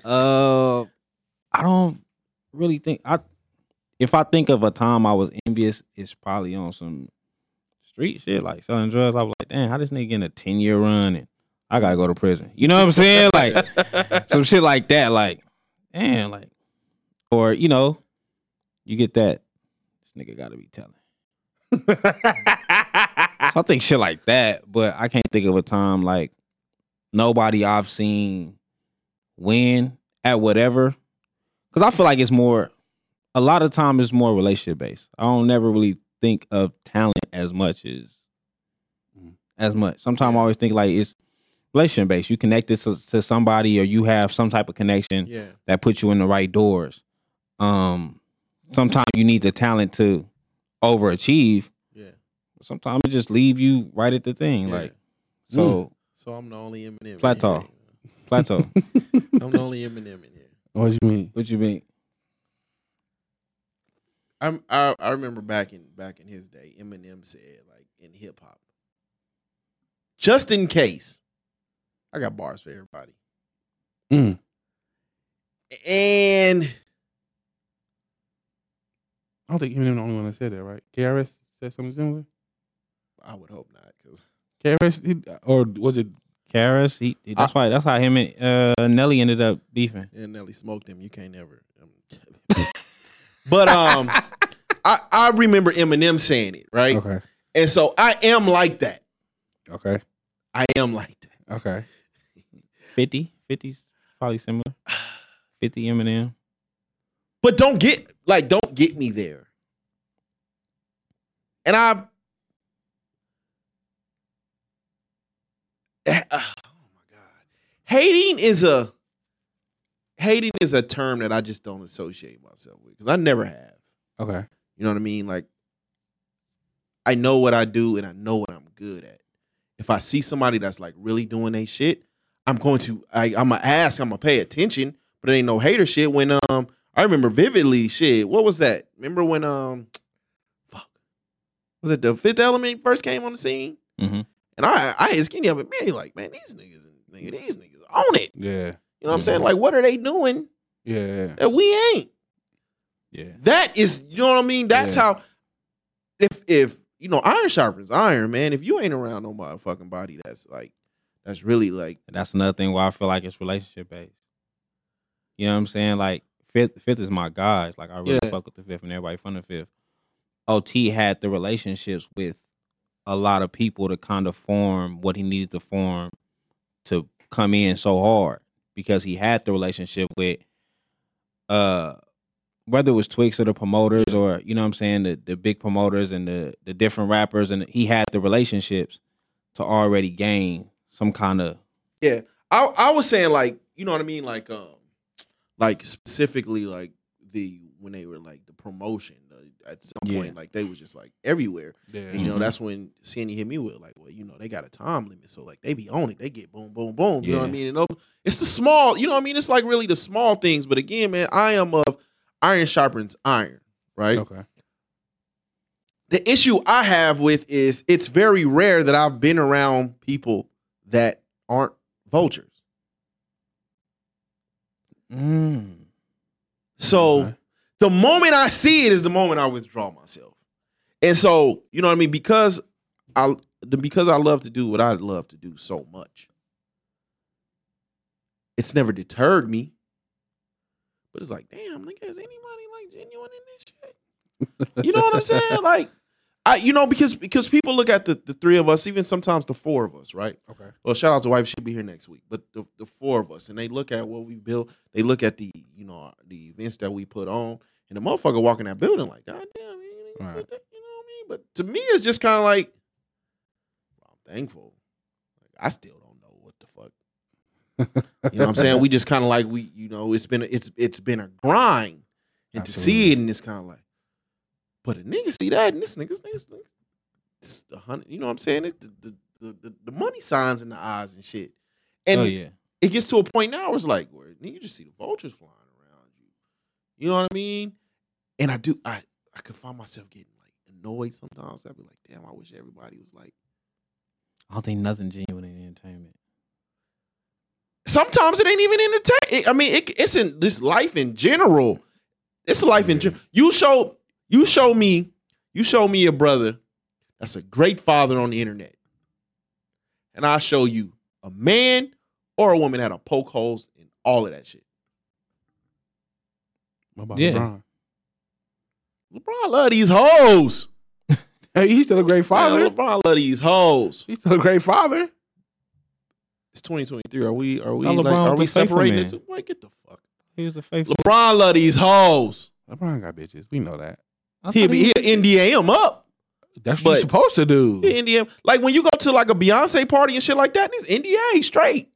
uh, I don't really think I. If I think of a time I was envious, it's probably on some street shit like selling drugs. I was like, damn, how this nigga getting a ten year run and I gotta go to prison. You know what I'm saying? Like some shit like that. Like, damn, like, or you know, you get that. This nigga gotta be telling. I think shit like that, but I can't think of a time like nobody I've seen win at whatever. Cause I feel like it's more a lot of time it's more relationship based. I don't never really think of talent as much as as much. Sometimes I always think like it's relationship based. You connected to, to somebody or you have some type of connection Yeah. that puts you in the right doors. Um sometimes you need the talent to overachieve. Yeah. Sometimes it just leave you right at the thing. Yeah. Like so So I'm the only Eminem. Flat tall. Plateau. I'm the only Eminem in here. What you mean? what you mean? I'm, I I remember back in back in his day, Eminem said like in hip hop, just in case, I got bars for everybody, Mm. and I don't think Eminem the only one that said that, right? KRS said something similar. I would hope not because KRS, he, or was it? KRS, he, he- that's why that's how him and uh, Nelly ended up beefing. and Nelly smoked him. You can't never. but um, I I remember Eminem saying it right, Okay, and so I am like that. okay, I am like that. okay. 50, 50's probably similar. 50 Eminem. but don't get like don't get me there. And I oh my god. Hating is a hating is a term that I just don't associate myself with cuz I never have. Okay. You know what I mean? Like I know what I do and I know what I'm good at. If I see somebody that's like really doing they shit, I'm going to I, I'm gonna ask, I'm gonna pay attention, but it ain't no hater shit. When um I remember vividly shit. What was that? Remember when um fuck was it the Fifth Element first came on the scene? Mm-hmm. And I I hit skinny up and man, he like man these niggas nigga these niggas own it. Yeah. You know what I'm saying? Like what are they doing Yeah. that we ain't? Yeah. That is, you know what I mean? That's Yeah. how if if you know, iron sharpens iron, man. If you ain't around no motherfucking body that's like that's really like That's another thing why I feel like it's relationship based. You know what I'm saying? Like fifth, fifth is my guys. Like I really Yeah. fuck with the fifth and everybody from the fifth. OT had the relationships with a lot of people to kind of form what he needed to form to come in so hard because he had the relationship with uh whether it was Twix or the promoters or you know what I'm saying the the big promoters and the the different rappers and he had the relationships to already gain some kind of yeah. I I was saying like, you know what I mean? Like um like specifically like the when they were like the promotion at some Yeah. point like they was just like everywhere. Yeah. And you know, Mhm. that's when Sandy hit me with like, well, you know, they got a time limit, so like they be on it, they get boom, boom, boom. You know what I mean? And it's the small, you know what I mean? It's like really the small things. But again, man, I am of iron sharpens iron, right? Okay. The issue I have with is it's very rare that I've been around people that aren't vultures. Mm. So Okay. The moment I see it is the moment I withdraw myself. And so, you know what I mean? Because I because I love to do what I love to do so much. It's never deterred me. But it's like, damn, like is anybody like genuine in this shit? You know what I'm saying? Like, I you know, because because people look at the, the three of us, even sometimes the four of us, right? Okay. Well, shout out to wife, she'll be here next week. But the, the four of us, and they look at what we built, they look at the, you know, the events that we put on, and the motherfucker walking that building like, God damn, man, you Right. said that," you know what I mean? But to me, it's just kind of like, I'm thankful. Like, I still don't know what the fuck. You know what I'm saying? We just kind of like we, you know, it's been a, it's it's been a grind, and to see it, and it's kind of like, but a nigga see that, and this nigga's niggas, niggas it's a hundred. You know what I'm saying? The, the the, the the money signs in the eyes and shit, and oh yeah. it gets to a point now where it's like, where nigga, you just see the vultures flying around you. You know what I mean? And I do, I I could find myself getting like annoyed sometimes. I'd be like, damn, I wish everybody was like. I don't think nothing genuine in entertainment. sometimes it ain't even entertainment. I mean, it, it's in this life in general. It's life in general. You show you show me you show me a brother that's a great father on the internet, and I show you a man or a woman that'll poke holes in all of that shit. What about Yeah. LeBron? LeBron love these hoes. Hey, he's still a great father. Man, LeBron love these hoes. He's still a great father. It's 2023. Are we are we No, like, are we separating man. it? To, wait, get the fuck. He was a faithful. LeBron love these hoes. LeBron got bitches. We know that. I He'll be he he'll NDA him up. That's what But- you're supposed to do. Yeah, NDA. Like when you go to like a Beyonce party and shit like that, it's NDA straight.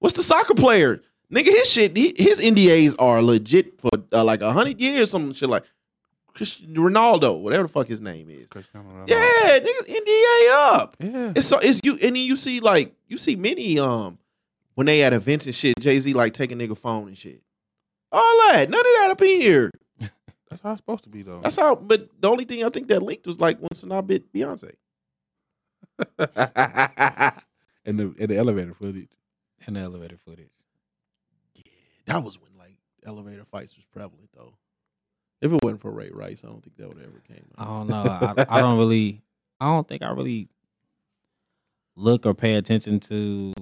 What's the soccer player? Nigga, his shit, he- his NDAs are legit for uh, like a hundred years, some shit like Cristiano Ronaldo, whatever the fuck his name is. Yeah, niggas NDA up. Yeah. It's so it's you, and then you see like you see many um when they at events and shit, Jay Z like take a nigga phone and shit. All that, none of that up in here. That's how it's supposed to be though. That's how. But the only thing I think that leaked was like when Sanaa bit Beyonce. and the and the elevator footage. And the elevator footage. Yeah, that was when like elevator fights was prevalent though. If it wasn't for Ray Rice, I don't think that would ever came. I don't know. I, I don't really. I don't think I really look or pay attention to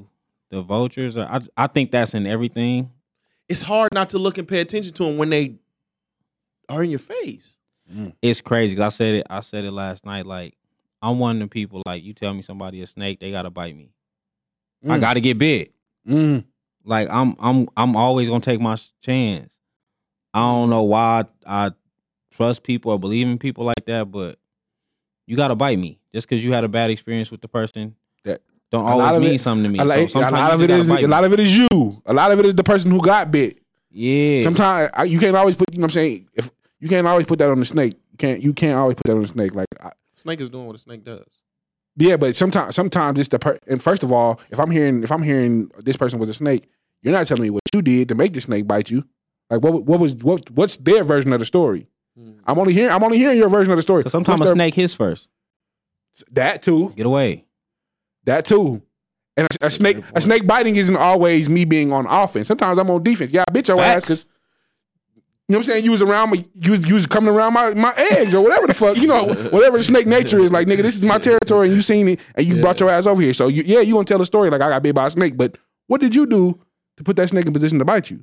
the vultures. Or I I think that's in everything. It's hard not to look and pay attention to them when they are in your face. It's crazy. 'cause I said it. I said it last night. Like I'm one of the people. Like you tell me somebody a snake, they gotta bite me. I Mm. gotta get bit. Mm. Like I'm I'm I'm always gonna take my chance. I don't know why I, I trust people or believe in people like that, but you gotta bite me just because you had a bad experience with the person. That- don't always mean it- something to me. I like, so a sometimes lot of it is gotta a lot of it is you. A lot of it is the person who got bit. yeah. Sometimes I, you can't always put. You know what I'm saying? If you can't always put that on the snake, you can't. You can't always put that on the snake. Like I, Snake is doing what a snake does. Yeah, but sometimes sometimes it's the per- and first of all, if I'm hearing if I'm hearing this person was a snake, you're not telling me what you did to make the snake bite you. Like what what was what what's their version of the story? Hmm. I'm only hearing I'm only hearing your version of the story. Sometimes What's a their- snake hits first. that too, Get away. that too. And a, a snake a snake biting isn't always me being on offense. Sometimes I'm on defense. Yeah, I bit your ass Facts. because you know what I'm saying. You was around my you was, you was coming around my, my eggs or whatever the fuck you know whatever the snake nature is. Like nigga, this is my territory and you seen it and you brought your ass over here. So you, yeah, you gonna tell the story like I got bit by a snake. But what did you do to put that snake in position to bite you?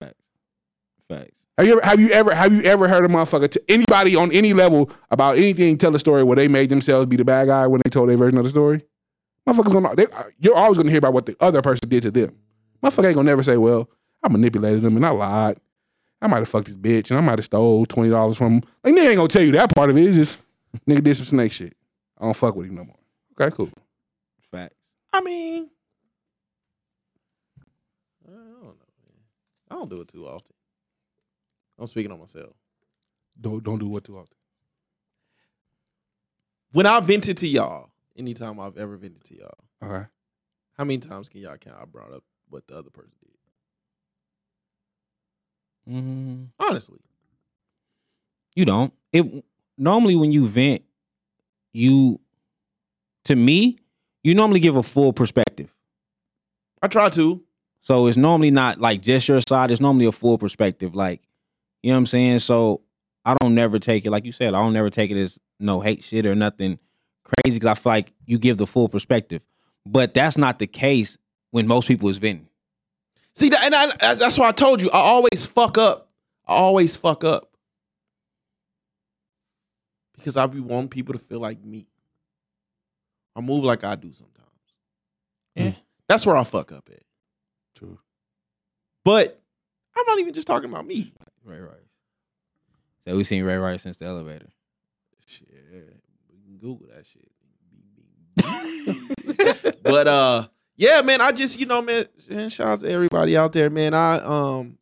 Facts. Facts. Have you ever have you ever have you ever heard a motherfucker to anybody on any level about anything tell a story where they made themselves be the bad guy when they told their version of the story? Motherfuckers gonna they, uh, you're always gonna hear about what the other person did to them. Motherfucker ain't gonna never say, "Well, I manipulated them and I lied. I might have fucked this bitch and I might have stole twenty dollars from him." Like nigga ain't gonna tell you that part of it. It's just nigga did some snake shit. I don't fuck with him no more. Okay, cool. Facts. I mean, I don't know. I don't do it too often. I'm speaking on myself. Don't don't do what too often. When I vented to y'all, anytime I've ever vented to y'all, Okay. how many times can y'all count I brought up what the other person did? Mm, Honestly, you don't. It normally when you vent, you to me, you normally give a full perspective. I try to. So it's normally not like just your side. It's normally a full perspective. Like, you know what I'm saying? So I don't never take it, like you said, I don't never take it as no hate shit or nothing crazy because I feel like you give the full perspective. But that's not the case when most people is venting. See, that, and I, that's- that's why I told you I always fuck up. I always fuck up because I be wanting people to feel like me. I move like I do sometimes. Yeah. That's where I fuck up at. True. But I'm not even just talking about me. Ray Rice. So we seen Ray Rice since the elevator. Shit, we can Google that shit. but uh, yeah, man, I just you know, man, man, shout out to everybody out there, man. I um,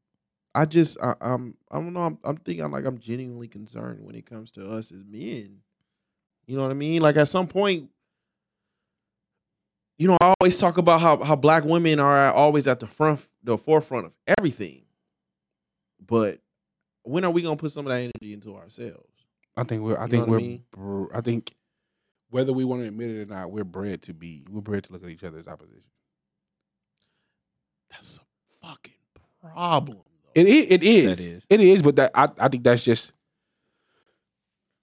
I just I, I'm I don't know. I'm, I'm thinking like I'm genuinely concerned when it comes to us as men. You know what I mean? Like at some point, you know, I always talk about how how black women are always at the front, the forefront of everything. But when are we gonna put some of that energy into ourselves? I think we're. I You think we're. I mean? I think whether we want to admit it or not, we're bred to be. We're bred to look at each other as opposition. That's a fucking problem. though. It is. It is. That is. It is. But that I. I think that's just.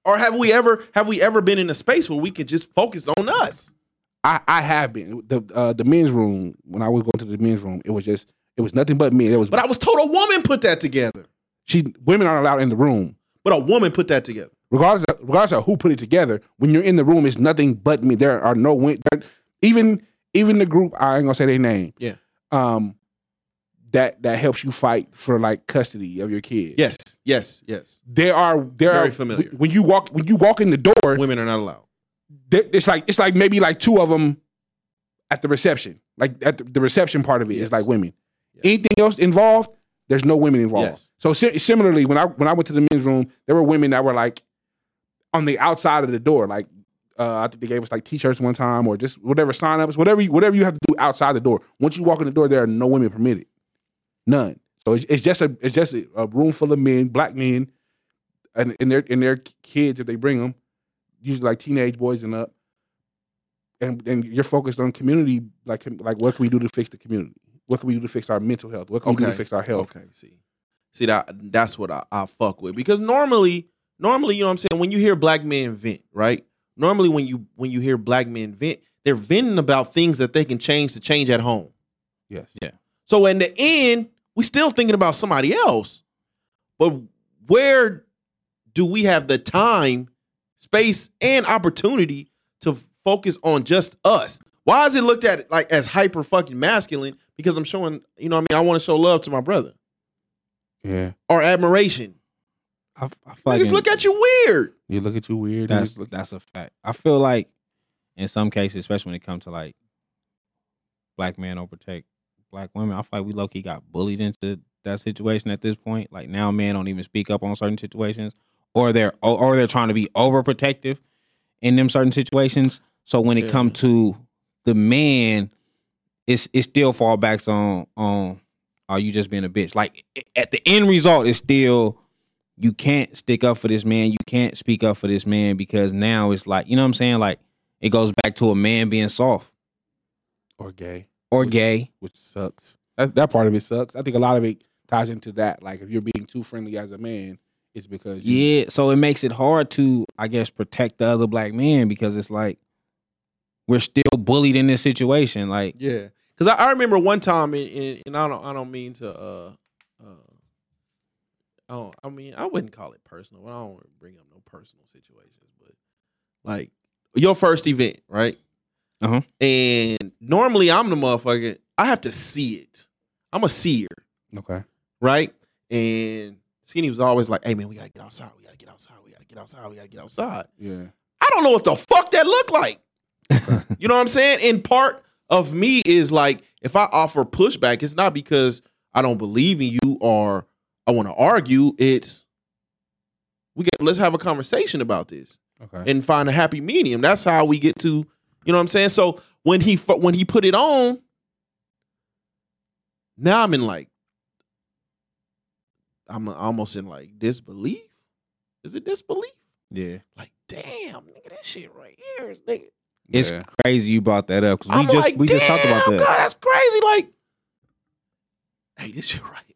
or have we ever have we ever been in a space where we could just focus on us? I. I have been the uh, the men's room when I was going to the men's room. It was just. It was nothing but men. It was. But I was told a woman put that together. she. Women aren't allowed in the room. But a woman put that together. Regardless of, regardless of who put it together, when you're in the room, it's nothing but me. There are no win- there- even even the group. I ain't gonna say their name. Yeah. Um, that that helps you fight for like custody of your kids. Yes, yes, yes. There are there Very are familiar. when you walk when you walk in the door. Women are not allowed. there- it's like it's like maybe like two of them at the reception. Like at the, the reception part of it is Yes. like women. Yes. Anything else involved, there's no women involved. Yes. So si- similarly, when I when I went to the men's room, there were women that were like on the outside of the door, like uh, I think they gave us like t-shirts one time or just whatever sign ups, whatever you, whatever you have to do outside the door. Once you walk in the door, there are no women permitted, none. So it's, it's just a it's just a, a room full of men, black men, and and their and their kids if they bring them, usually like teenage boys and up. And and you're focused on community, like like what can we do to fix the community? What can we do to fix our mental health? What can we do to fix our health? Okay, see, see that that's what I, I fuck with because normally, normally, you know what I'm saying. When you hear black men vent, right? Normally, when you when you hear black men vent, they're venting about things that they can change to change at home. Yes. Yeah. So in the end, we still thinking about somebody else. But where do we have the time, space, and opportunity to focus on just us? Why is it looked at like as hyper fucking masculine? Because I'm showing, you know, what I mean, I want to show love to my brother Yeah. or admiration. I, I Niggas look at you weird. You look at you weird. That's niggas look- that's a fact. I feel like in some cases, especially when it comes to like black men overtake black women, I feel like we low key got bullied into that situation at this point. Like now, men don't even speak up on certain situations, or they're or, or they're trying to be overprotective in them certain situations. So when it Yeah. comes to the man, it's it still fall backs on on are you just being a bitch? Like at the end result, it's still you can't stick up for this man. You can't speak up for this man because now it's like, you know what I'm saying? Like it goes back to a man being soft or gay, or gay. which sucks. That that part of it sucks. I think a lot of it ties into that. Like if you're being too friendly as a man, it's because you, Yeah. So it makes it hard to, I guess, protect the other black man because it's like we're still bullied in this situation. Like, Yeah, because I, I remember one time, and, and, I don't, I don't mean to, uh, oh, I mean, I wouldn't call it personal. I don't bring up no personal situations, but like your first event, right? Uh-huh. And normally I'm the motherfucker. I have to see it. I'm a seer, okay. right? And Skinny was always like, "Hey man, we gotta get outside. We gotta get outside. We gotta get outside. We gotta get outside." Yeah. I don't know what the fuck that looked like. you know what I'm saying? And part of me is like, if I offer pushback, it's not because I don't believe in you or I want to argue. It's we get let's have a conversation about this Okay. and find a happy medium. That's how we get to, you know what I'm saying? So when he when he put it on, now I'm in like, I'm almost in like disbelief. Is it disbelief? yeah. Like, damn, nigga, that shit right here is nigga. It's Yeah. crazy you brought that up because we I'm just like, we just talked about "Damn, that. God, that's crazy. Like, hey, this shit right.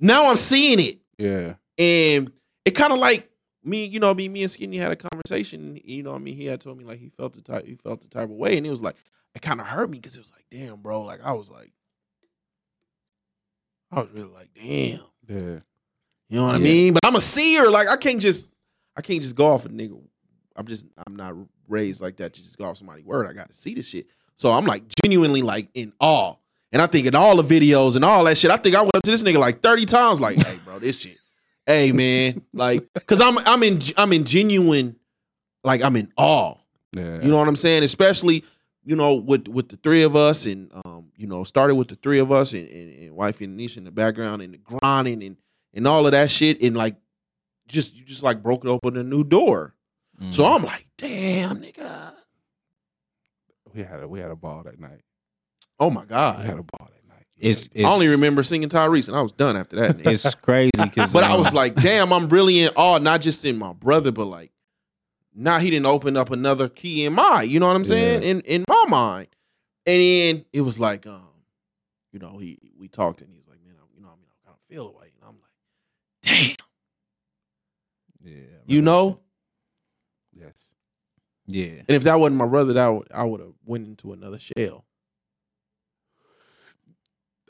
Now I'm seeing it, yeah. and it kind of like me. You know, me, me and Skinny had a conversation. You know, what I mean, he had told me like he felt the type, he felt the type of way, and it was like it kind of hurt me because it was like, damn, bro. Like I was like, I was really like, damn. Yeah. You know what I mean? But I'm a seer. Like I can't just I can't just go off a nigga. I'm just I'm not raised like that to just go off somebody's word. I gotta see this shit. So I'm like genuinely like in awe. And I think in all the videos and all that shit, I think I went up to this nigga like 30 times, like, hey, bro, this shit. Hey man. Like, cause I'm I'm in I'm in genuine, like I'm in awe. Yeah. You know what I'm saying? Especially, you know, with with the three of us, and um, you know, started with the three of us, and, and, and wifey and Nisha in the background, and the grinding, and and all of that shit, and like, just you just like broke open a new door. So Mm. I'm like, damn, nigga. we had a we had a ball that night. Oh my We had god. a ball that night. it's, it's I only remember singing Tyrese, and I was done after that. it's crazy because but I was like, damn, I'm really in awe, not just in my brother, but like, now he didn't open up another key in my, you know what I'm saying, in in my mind. And then it was like, um, you know, he we talked and he was like, man, I, you know, I mean, I kind of feel away, and I'm like, damn, yeah, you know. Yes. yeah, And if that wasn't my brother, that would I would have went into another shell.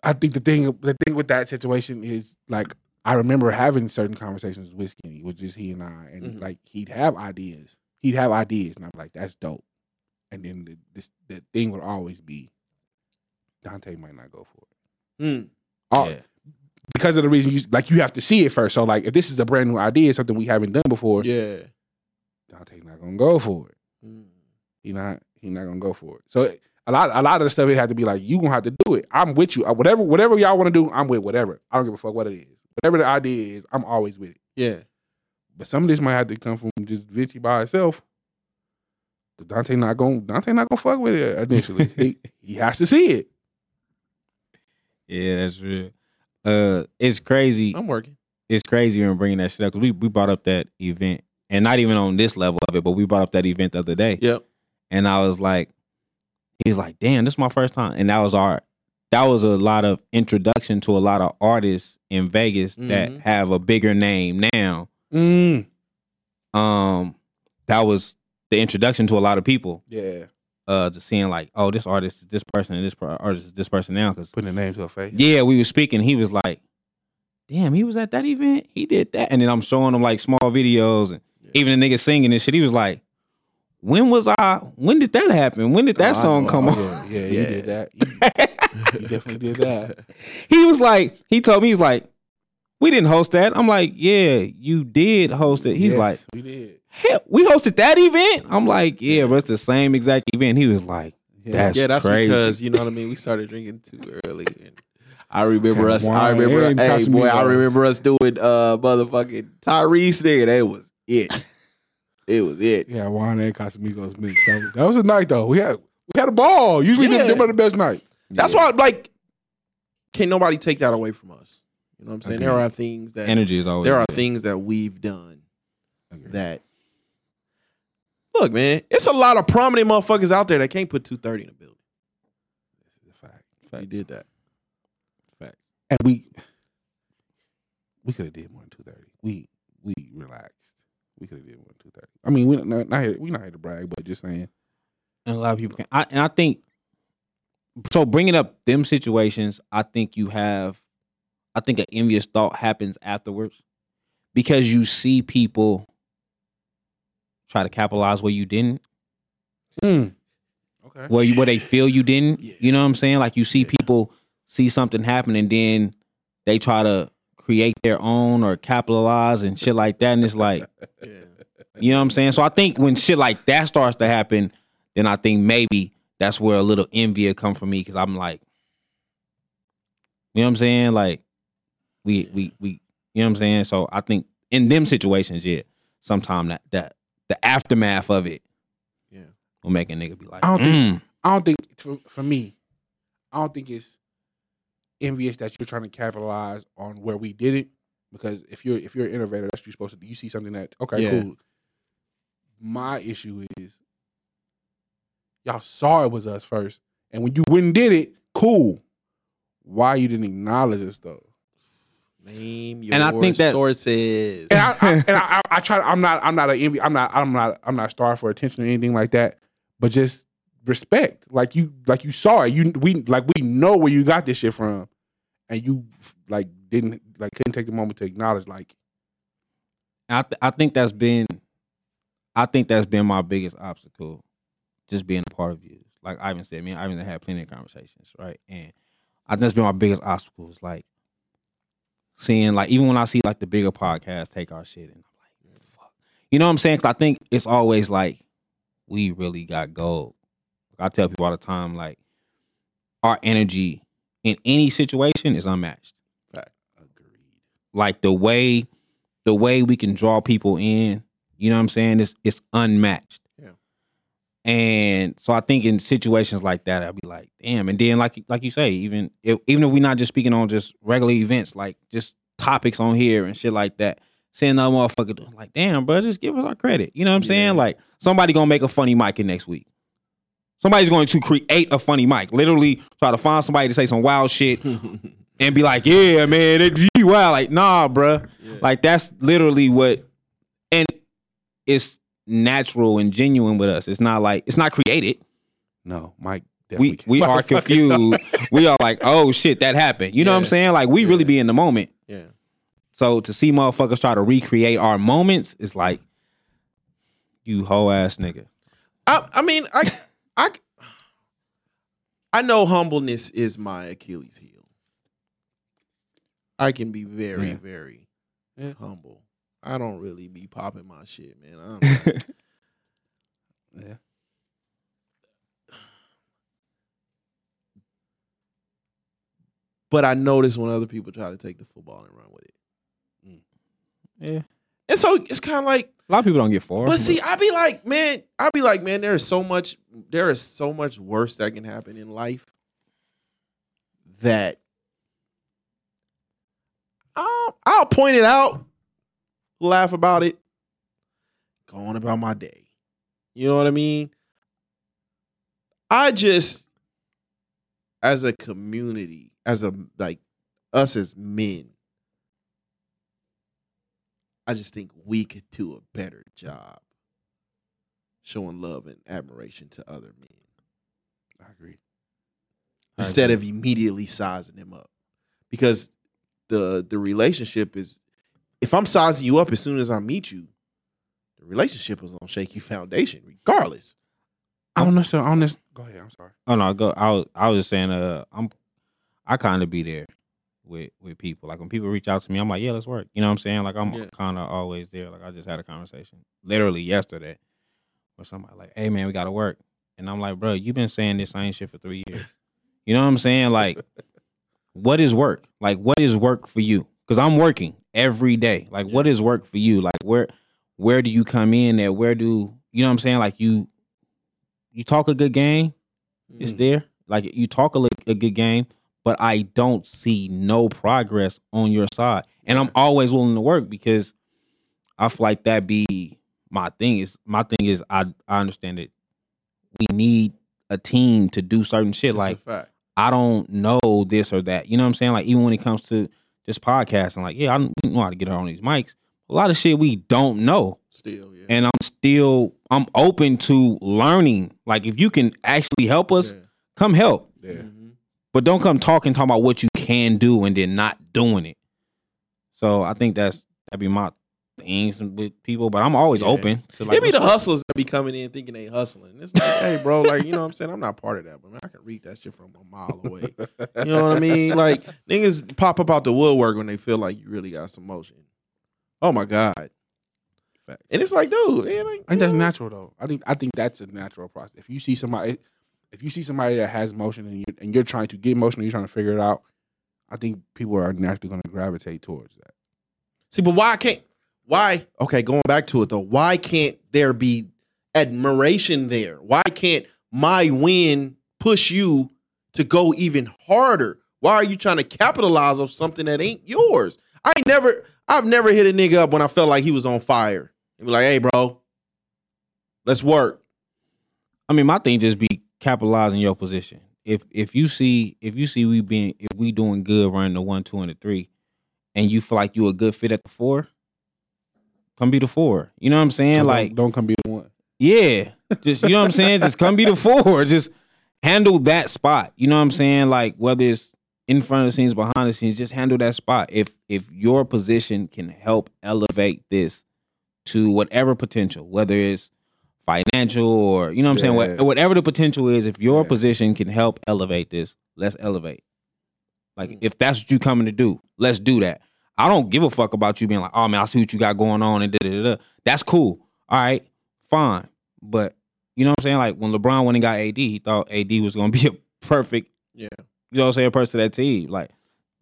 I think the thing the thing with that situation is like I remember having certain conversations with Skinny, with just he and I, and Mhm. like he'd have ideas. He'd have ideas, and I'm like, that's dope. And then the this the thing would always be Dante might not go for it. Mm. All- yeah. Because of the reason you like you have to see it first. So like if this is a brand new idea, something we haven't done before, Yeah. Dante not gonna go for it. Mm. He not he not gonna go for it. So a lot a lot of the stuff it had to be like you gonna have to do it. I'm with you. Uh, Whatever whatever y'all want to do, I'm with whatever. I don't give a fuck what it is. Whatever the idea is, I'm always with it. Yeah. But some of this might have to come from just Vinci by itself. Dante not gonna Dante not gonna fuck with it initially. he, he has to see it. Yeah, that's real. Uh, it's crazy. I'm working. It's crazy when bringing that shit up because we we brought up that event, and not even on this level of it, but we brought up that event the other day, Yep. and I was like, he was like, "Damn, this is my first time," and that was our. That was a lot of introduction to a lot of artists in Vegas that Mhm. have a bigger name now. Mm. Um, that was the introduction to a lot of people. Yeah. Uh, to seeing like, oh, this artist is this person, and this per- artist is this person now. Because Putting a name to a face. yeah, we were speaking. He was like, "Damn, he was at that event. He did that." And then I'm showing him like small videos and even the nigga singing and shit. He was like, "When was I? When did that happen? When did that Oh, song know. come Oh, on?" yeah, yeah, Yeah. you did that. You, you definitely did that. He was like, he told me he was like, "We didn't host that." I'm like, "Yeah, you did host it." He's Yes, like, we did. "Hell, we hosted that event." I'm like, "Yeah, but it's the same exact event." He was like, "That's yeah, that's crazy." because you know what I mean. We started drinking too early. I remember Had us. I remember. and Hey, boy, I remember us doing uh motherfucking Tyrese there. That was it. it was it. Yeah, Juan and Casamigos mixed. That was, that was a night though. We had we had a ball. Usually Yeah. them, them are the best nights. That's why, like, can't nobody take that away from us? You know what I'm saying? There are things that energy is always there are there. things that we've done Agreed. that. Look, man, it's a lot of prominent motherfuckers out there that can't put 230 in a building. This is a fact. We did that. Fact. And we we could have did more than two thirty. We we relaxed. We could have did more than two thirty. I mean, we not, not here, we not here to brag, but just saying. and a lot of people can. I, and I think so. Bringing up them situations, I think you have. I think an envious thought happens afterwards because you see people try to capitalize where you didn't, hmm. Okay. where you where they feel you didn't. Yeah. You know what I'm saying? Like you see Yeah. people see something happen and then they try to create their own or capitalize and shit like that, and it's like. Yeah. You know what I'm saying? So I think when shit like that starts to happen, then I think maybe that's where a little envy will come from me because I'm like, you know what I'm saying? Like, we we we, you know what I'm saying? So I think in them situations, yeah, sometimes that that the aftermath of it, Yeah. will make a nigga be like, I don't think- mm, I don't think for, for me, I don't think it's envious that you're trying to capitalize on where we did it. Because if you're if you're an innovator, that's what you're supposed to do. You see something that okay, Yeah. cool. My issue is y'all saw it was us first, and when you went and did it, cool. Why you didn't acknowledge us though? Name your And I think that- sources. And I, I and I, I, I try. I'm not. I'm not an envy. I'm not. I'm not. I'm not starved for attention or anything like that. But just respect. Like you. Like you saw it. You. We. Like we know where you got this shit from, and you like didn't like couldn't take the moment to acknowledge. Like I th- I think that's been, I think that's been my biggest obstacle, just being a part of you. Like Ivan said, me and Ivan had plenty of conversations, right? And I think that's been my biggest obstacle is like seeing like even when I see like the bigger podcasts take our shit and I'm like, fuck, you know what I'm saying? Because I think it's always like we really got gold. I tell people all the time like our energy in any situation is unmatched. Agreed. like the way the way we can draw people in you know what i'm saying it's it's unmatched. Yeah. and so i think in situations like that I'd be like damn. And then like like you say even if, even if we're not just speaking on just regular events like just topics on here and shit like that seeing another motherfucker like damn bro just give us our credit. You know what i'm Yeah. saying like somebody gonna make a funny mic in next week somebody's going to create a funny mic literally try to find somebody to say some wild shit and be like, yeah, man, it G wild. Like, nah, bruh. Like that's literally what and it's natural and genuine with us. It's not like it's not created. No, Mike. We we are confused. we are like, oh shit, that happened. You know what I'm saying? Like we really be in the moment. yeah. So to see motherfuckers try to recreate our moments is like you whole ass nigga. I, I mean, I, I, I know humbleness is my Achilles heel. I can be very, Yeah. very Yeah. humble. I don't really be popping my shit, man. I'm Yeah. but I notice when other people try to take the football and run with it. Mm. Yeah. And so it's kind of like, A lot of people don't get far. but see, I be like, man, I be like, man, there is so much, there is so much worse that can happen in life that I'll, I'll point it out, laugh about it, go on about my day. You know what I mean? I just, as a community, as a like us as men, I just think we could do a better job showing love and admiration to other men I agree. I instead agree. of immediately sizing them up because the the relationship is if i'm sizing you up as soon as i meet you the relationship is on shaky foundation regardless I don't necessarily. I don't necessarily, go ahead. I'm sorry. Oh no, go. I was, I was just saying. Uh, I'm. I kind of be there with with people. Like when people reach out to me, I'm like, yeah, let's work. You know what I'm saying? Like I'm Yeah. kind of always there. Like I just had a conversation literally yesterday with somebody like, hey man, we got to work, and I'm like, bro, you've been saying this same shit for three years. You know what I'm saying? Like, what is work? Like, what is work for you? Because I'm working every day. Like, what is work for you? Like, where where do you come in at? Where do you know what I'm saying? Like you you talk a good game, it's Mm. there. Like you talk a, a good game, but I don't see no progress on your side. And I'm always willing to work because I feel like that be my thing. Is my thing is I I understand it. we need a team to do certain shit. A like I don't know this or that. You know what I'm saying? Like even when it comes to just podcasting, like yeah, I don't- know how to get her on these mics. A lot of shit we don't know still yeah and I'm still I'm open to learning. Like if you can actually help us, Yeah. come help. Yeah. Mhm. But don't come talking talking about what you can do and then not doing it. So I think that's that'd be my things with people. But I'm always Yeah. open to like it be the hustlers that be coming in thinking they hustling. It's like, hey, bro, like you know what I'm saying. I'm not part of that, but man, I can read that shit from a mile away. You know what I mean? Like niggas pop up out the woodwork when they feel like you really got some motion. Oh my god! Facts. And it's like, dude, man, like, I think that's know, natural though. I think I think that's a natural process. If you see somebody, if you see somebody that has motion and you and you're trying to get motion, and you're trying to figure it out. I think people are naturally going to gravitate towards that. See, but why can't? Why? Okay, going back to it though. Why can't there be admiration there? Why can't my win push you to go even harder? Why are you trying to capitalize on something that ain't yours? I never, I've never hit a nigga up when I felt like he was on fire and be like, "Hey, bro, let's work." I mean, my thing just be capitalizing your position. If if you see if you see we being if we doing good running the one, two, and the three, and you feel like you a good fit at the four, come be the four. You know what I'm saying? Don't- like don't, come be the one. Yeah. Just you know what I'm saying? Just come be the four. Just handle that spot. You know what I'm saying? Like whether it's in front of the scenes, behind the scenes, just handle that spot. If if your position can help elevate this to whatever potential, whether it's financial or you know what I'm saying, Yeah. what, whatever the potential is, if your Yeah. position can help elevate this, let's elevate. Like Mm. if that's what you coming to do, let's do that. I don't give a fuck about you being like, oh man, I see what you got going on and da da da. That's cool. All right, fine. But you know what I'm saying? Like when LeBron went and got AD, he thought AD was gonna be a perfect, Yeah. you know what I'm saying, person to that team. Like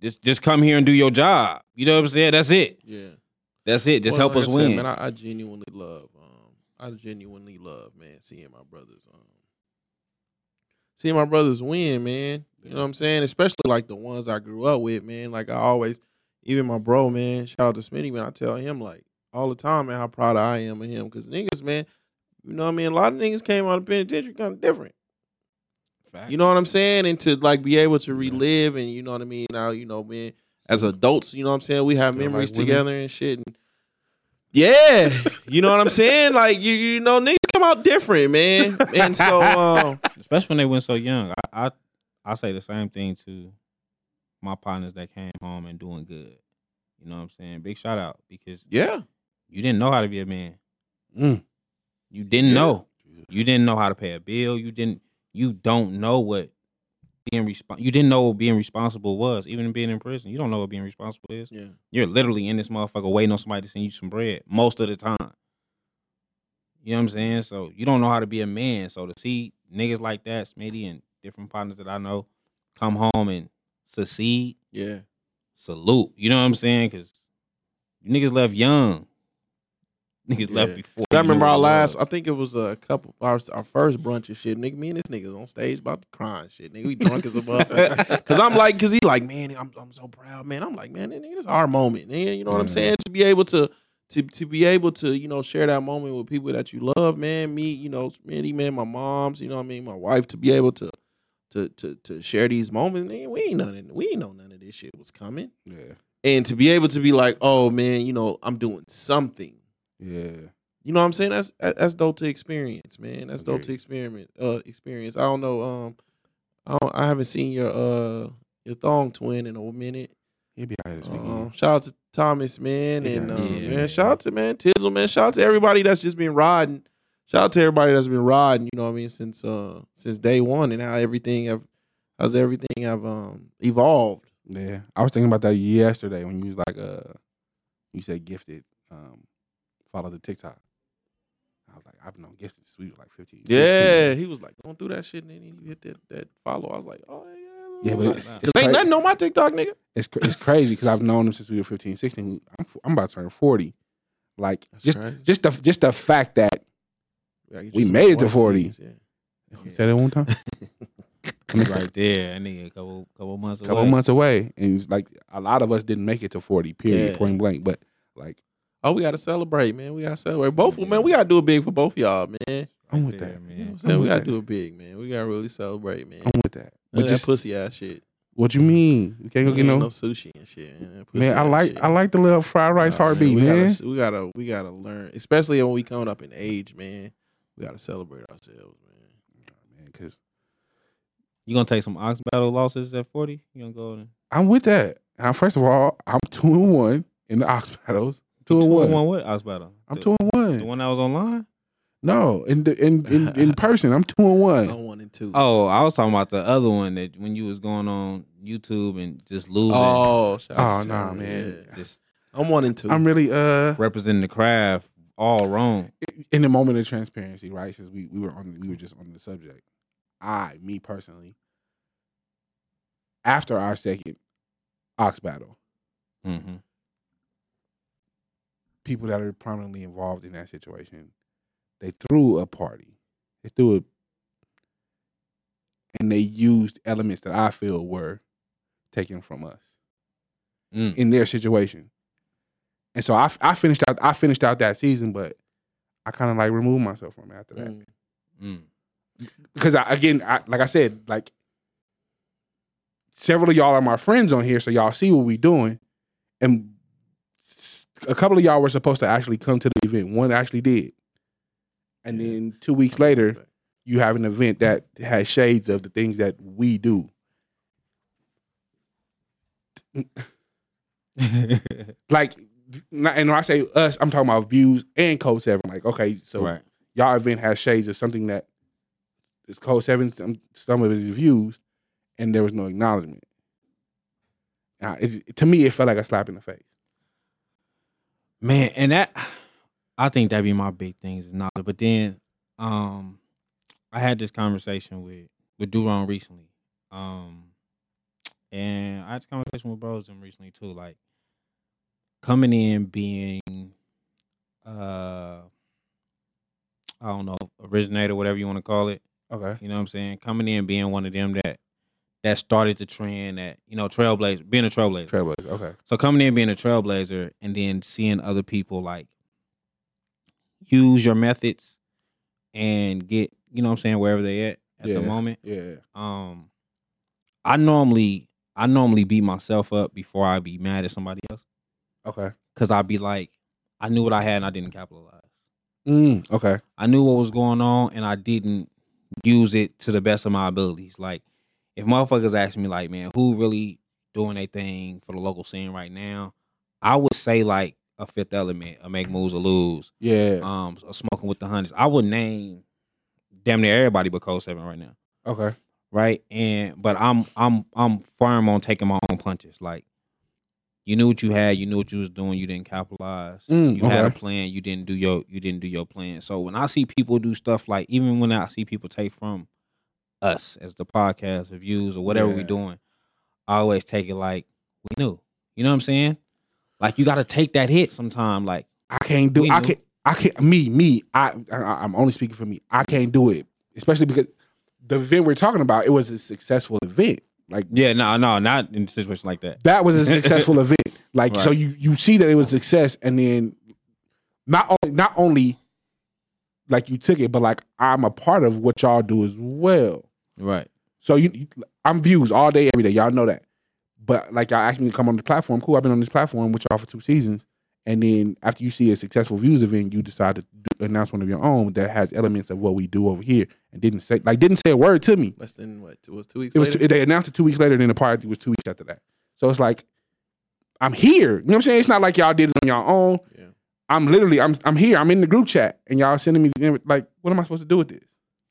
just just come here and do your job. You know what I'm saying? That's it. Yeah. That's it. Just Well, help like us said, win. man. I, I genuinely love. I genuinely love, man, seeing my brothers. Um, seeing my brothers win, man. You know what I'm saying? Especially like the ones I grew up with, man. Like I always, even my bro, man. Shout out to Smitty, man. I tell him like all the time, man, how proud I am of him. Because niggas, man, you know what I mean. A lot of niggas came out of penitentiary kind of different. You know what I'm saying? And to like be able to relive and you know what I mean. Now you know, man, as adults, you know what I'm saying. We have Still memories women. together and shit. And yeah, you know what I'm saying. Like you, you know, niggas come out different, man. And so, um, Especially when they went so young. I, I I say the same thing to my partners that came home and doing good. You know what I'm saying? Big shout out because yeah, you didn't know how to be a man. Mm. You didn't Yeah. know. You didn't know how to pay a bill. You didn't. You don't know what being respon You didn't know what being responsible was. Even being in prison, you don't know what being responsible is. yeah, You're literally in this motherfucker waiting on somebody to send you some bread most of the time. You know what I'm saying? So you don't know how to be a man. So to see niggas like that, Smitty and different partners that I know, come home and succeed, yeah, salute. You know what I'm saying? Because you niggas left young. Niggas left before. I remember our last. Uh, I think it was a couple. Our, our first brunch and shit. Nigga, me and this niggas on stage about to cry and shit. Nigga, we drunk as a motherfucker. Cause I'm like, cause he like, man, I'm I'm so proud, man. I'm like, man, nigga, this is our moment, man. You know what I'm mm-hmm. saying? To be able to. To, to be able to you know share that moment with people that you love, man, me, you know, me, man, my moms, you know, what I mean, my wife, to be able to, to, to, to share these moments, man, we ain't none, of, we ain't know none of this shit was coming, Yeah, and to be able to be like, oh man, you know, I'm doing something, yeah. you know what I'm saying? That's that's dope to experience, man. That's dope to experiment. Uh, experience. I don't know. Um, I don't, I haven't seen your uh your thong twin in a minute. He'll be out here this weekend. shout out to Thomas, man, Yeah, and yeah, man, man. shout out to man Tizzle, man. Shout out to everybody that's just been riding. Shout out to everybody that's been riding. You know what I mean since uh since day one and how everything have how's everything have um evolved. Yeah, I was thinking about that yesterday when you was like, uh, you said gifted, um, follow the TikTok. I was like, I've known gifted sweet for like 15. 16. Yeah, he was like going through that shit and then he hit that that follow. I was like, oh yeah. Yeah, but it's, Cause it's, ain't cra- nothing on my TikTok, nigga. it's, cra- it's crazy because I've known him since we were 15, 16. I'm, f- I'm about to turn 40. Like, That's just crazy. just the just the fact that Yeah, We made it to 40. tees, yeah. say that one time, right there. I need a couple couple months a couple away. months away, and it's like a lot of us didn't make it to 40. Period, Yeah. point blank. But like, Oh, we gotta celebrate, man. We gotta celebrate. Both of them, man. We gotta do it big for both of y'all, man. I'm with there, that. You know what man. I'm saying? We gotta that. do it big, man. We gotta really celebrate, man. I'm with that. None But of that just pussy ass shit. what you mean? You can't go Ain't get no. no sushi and shit. Man, Pussy Man, I ass like shit. I like the little fried rice Nah, heartbeat, we man. Gotta, we gotta we gotta learn, especially when we coming up in age, man. We gotta celebrate ourselves, man. Man, cause You gonna take some ox battle losses at forty? You gonna go and I'm with that. And first of all, I'm two and one in the ox battles. Two and two one. and one what ox battle? I'm the, two and one. The one. one that was online. No, in the in in, in person, I'm two and one. I'm one and two. Oh, I was talking about the other one that when you was going on YouTube and just losing, oh, shout Oh, out to nah, man. just I'm one and two. I'm really uh representing the craft all wrong. in the moment of transparency, right? Since we, we were on we were just on the subject. I, me personally, after our second ox battle, Mm-hmm. People that are prominently involved in that situation, they threw a party. They threw a and they used elements that I feel were taken from us Mm. in their situation. And so I, I finished out I finished out that season, but I kind of like removed myself from it after that. Mm. Mm. because I, again, I, like I said, like several of y'all are my friends on here, so y'all see what we doing, and a couple of y'all were supposed to actually come to the event. One actually did, and then two weeks later, you have an event that has shades of the things that we do. Like, and when I say us, I'm talking about views and Code Seven. Like, okay, so right. y'all event has shades of something that is code seven. Some, some of it is views, and there was no acknowledgement. Uh, it, to me, it felt like a slap in the face. Man, and that I think that'd be my big things is knowledge. But then um I had this conversation with with Duron recently. Um and I had this conversation with bros them recently too. Like coming in being uh I don't know, originator, whatever you want to call it. Okay. You know what I'm saying? Coming in being one of them that that started the trend that, you know, trailblazer, being a trailblazer. Trailblazer. Okay. So coming in being a trailblazer and then seeing other people like use your methods and get, you know what I'm saying, wherever they at at the moment. Yeah. Um I normally I normally beat myself up before I be mad at somebody else. Okay. Cause I'd be like, I knew what I had and I didn't capitalize. Mm, okay. I knew what was going on and I didn't use it to the best of my abilities. Like, if motherfuckers ask me, like, man, who really doing a thing for the local scene right now? I would say like a Fifth Element, a Make Moves or Lose, Yeah. um, a Smoking with the Hundreds. I would name damn near everybody but Code Seven right now, okay. right? And but I'm I'm I'm firm on taking my own punches. Like, you knew what you had, you knew what you was doing, you didn't capitalize. Mm, you had a plan, you didn't do your you didn't do your plan. So when I see people do stuff like even when I see people take from us as the podcast reviews or whatever we're doing, I always take it like we knew. You know what I'm saying? Like you got to take that hit sometime. Like I can't do. I knew. can. I can't. Me, me. I, I I'm only speaking for me. I can't do it, especially because the event we're talking about it was a successful event. Like Yeah, no, no, not in a situation like that. that was a successful event. Like so, you you see that it was success, and then not only not only like you took it, but like I'm a part of what y'all do as well. Right. So you, you- I'm views all day, every day. Y'all know that. But like y'all asked me to come on the platform. Cool, I've been on this platform with y'all for two seasons. And then after you see a successful views event, you decide to do, announce one of your own that has elements of what we do over here, and didn't say like didn't say a word to me. Less than what? It was two weeks. It was two, they announced it two weeks later, then the party was two weeks after that. So it's like I'm here. You know what I'm saying? It's not like y'all did it on your own. Yeah. I'm literally I'm I'm here. I'm in the group chat, and y'all sending me like, what am I supposed to do with this?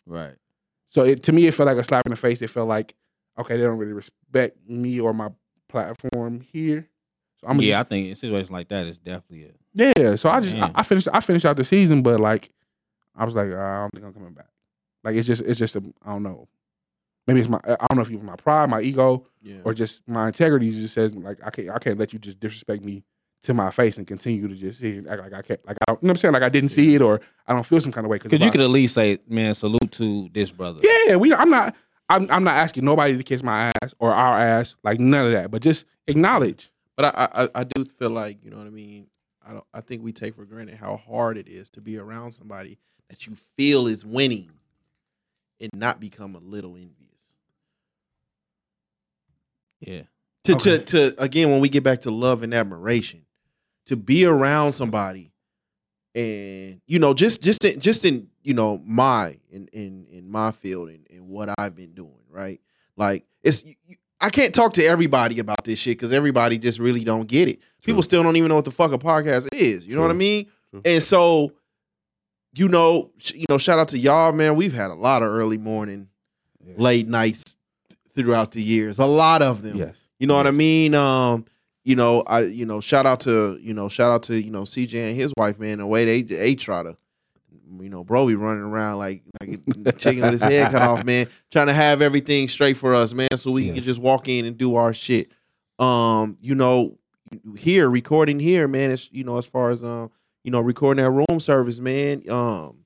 Right. So it to me, it felt like a slap in the face. It felt like, okay, they don't really respect me or my platform here. So I'm yeah, I think in situations like that, it's definitely a yeah. So I just I, I finished I finished out the season, but like I was like, uh, I don't think I'm coming back. Like it's just it's just a I don't know. Maybe it's my I don't know if it was my pride, my ego, yeah. or just my integrity just says like I can't I can't let you just disrespect me to my face and continue to just see here and act like I can't like I don't you know what I'm saying like I didn't see it or I don't feel some kind of way because you could at least say, "Man, salute to this brother." Yeah, we. I'm not. I'm. I'm not asking nobody to kiss my ass or our ass, like none of that. But just acknowledge. But I, I I do feel like you know what I mean. I don't. I think we take for granted how hard it is to be around somebody that you feel is winning, and not become a little envious. Yeah. To Okay. to to again, when we get back to love and admiration, to be around somebody, and you know, just just in, just in you know my in in in my field and, and what I've been doing, right? Like it's. You, I can't talk to everybody about this shit because everybody just really don't get it. People still don't even know what the fuck a podcast is. You know what I mean? True. And so, you know, sh- you know, shout out to y'all, man. We've had a lot of early morning, late nights throughout the years. A lot of them. Yes. You know what I mean? Um, you know, I you know, shout out to you know, shout out to you know CJ and his wife, man. The way they they try to, you know, bro, be running around like like chicken with his head cut off, man. Trying to have everything straight for us, man, so we can just walk in and do our shit. Um, you know, here recording here, man. It's you know, as far as um, you know, recording that room service, man. Um,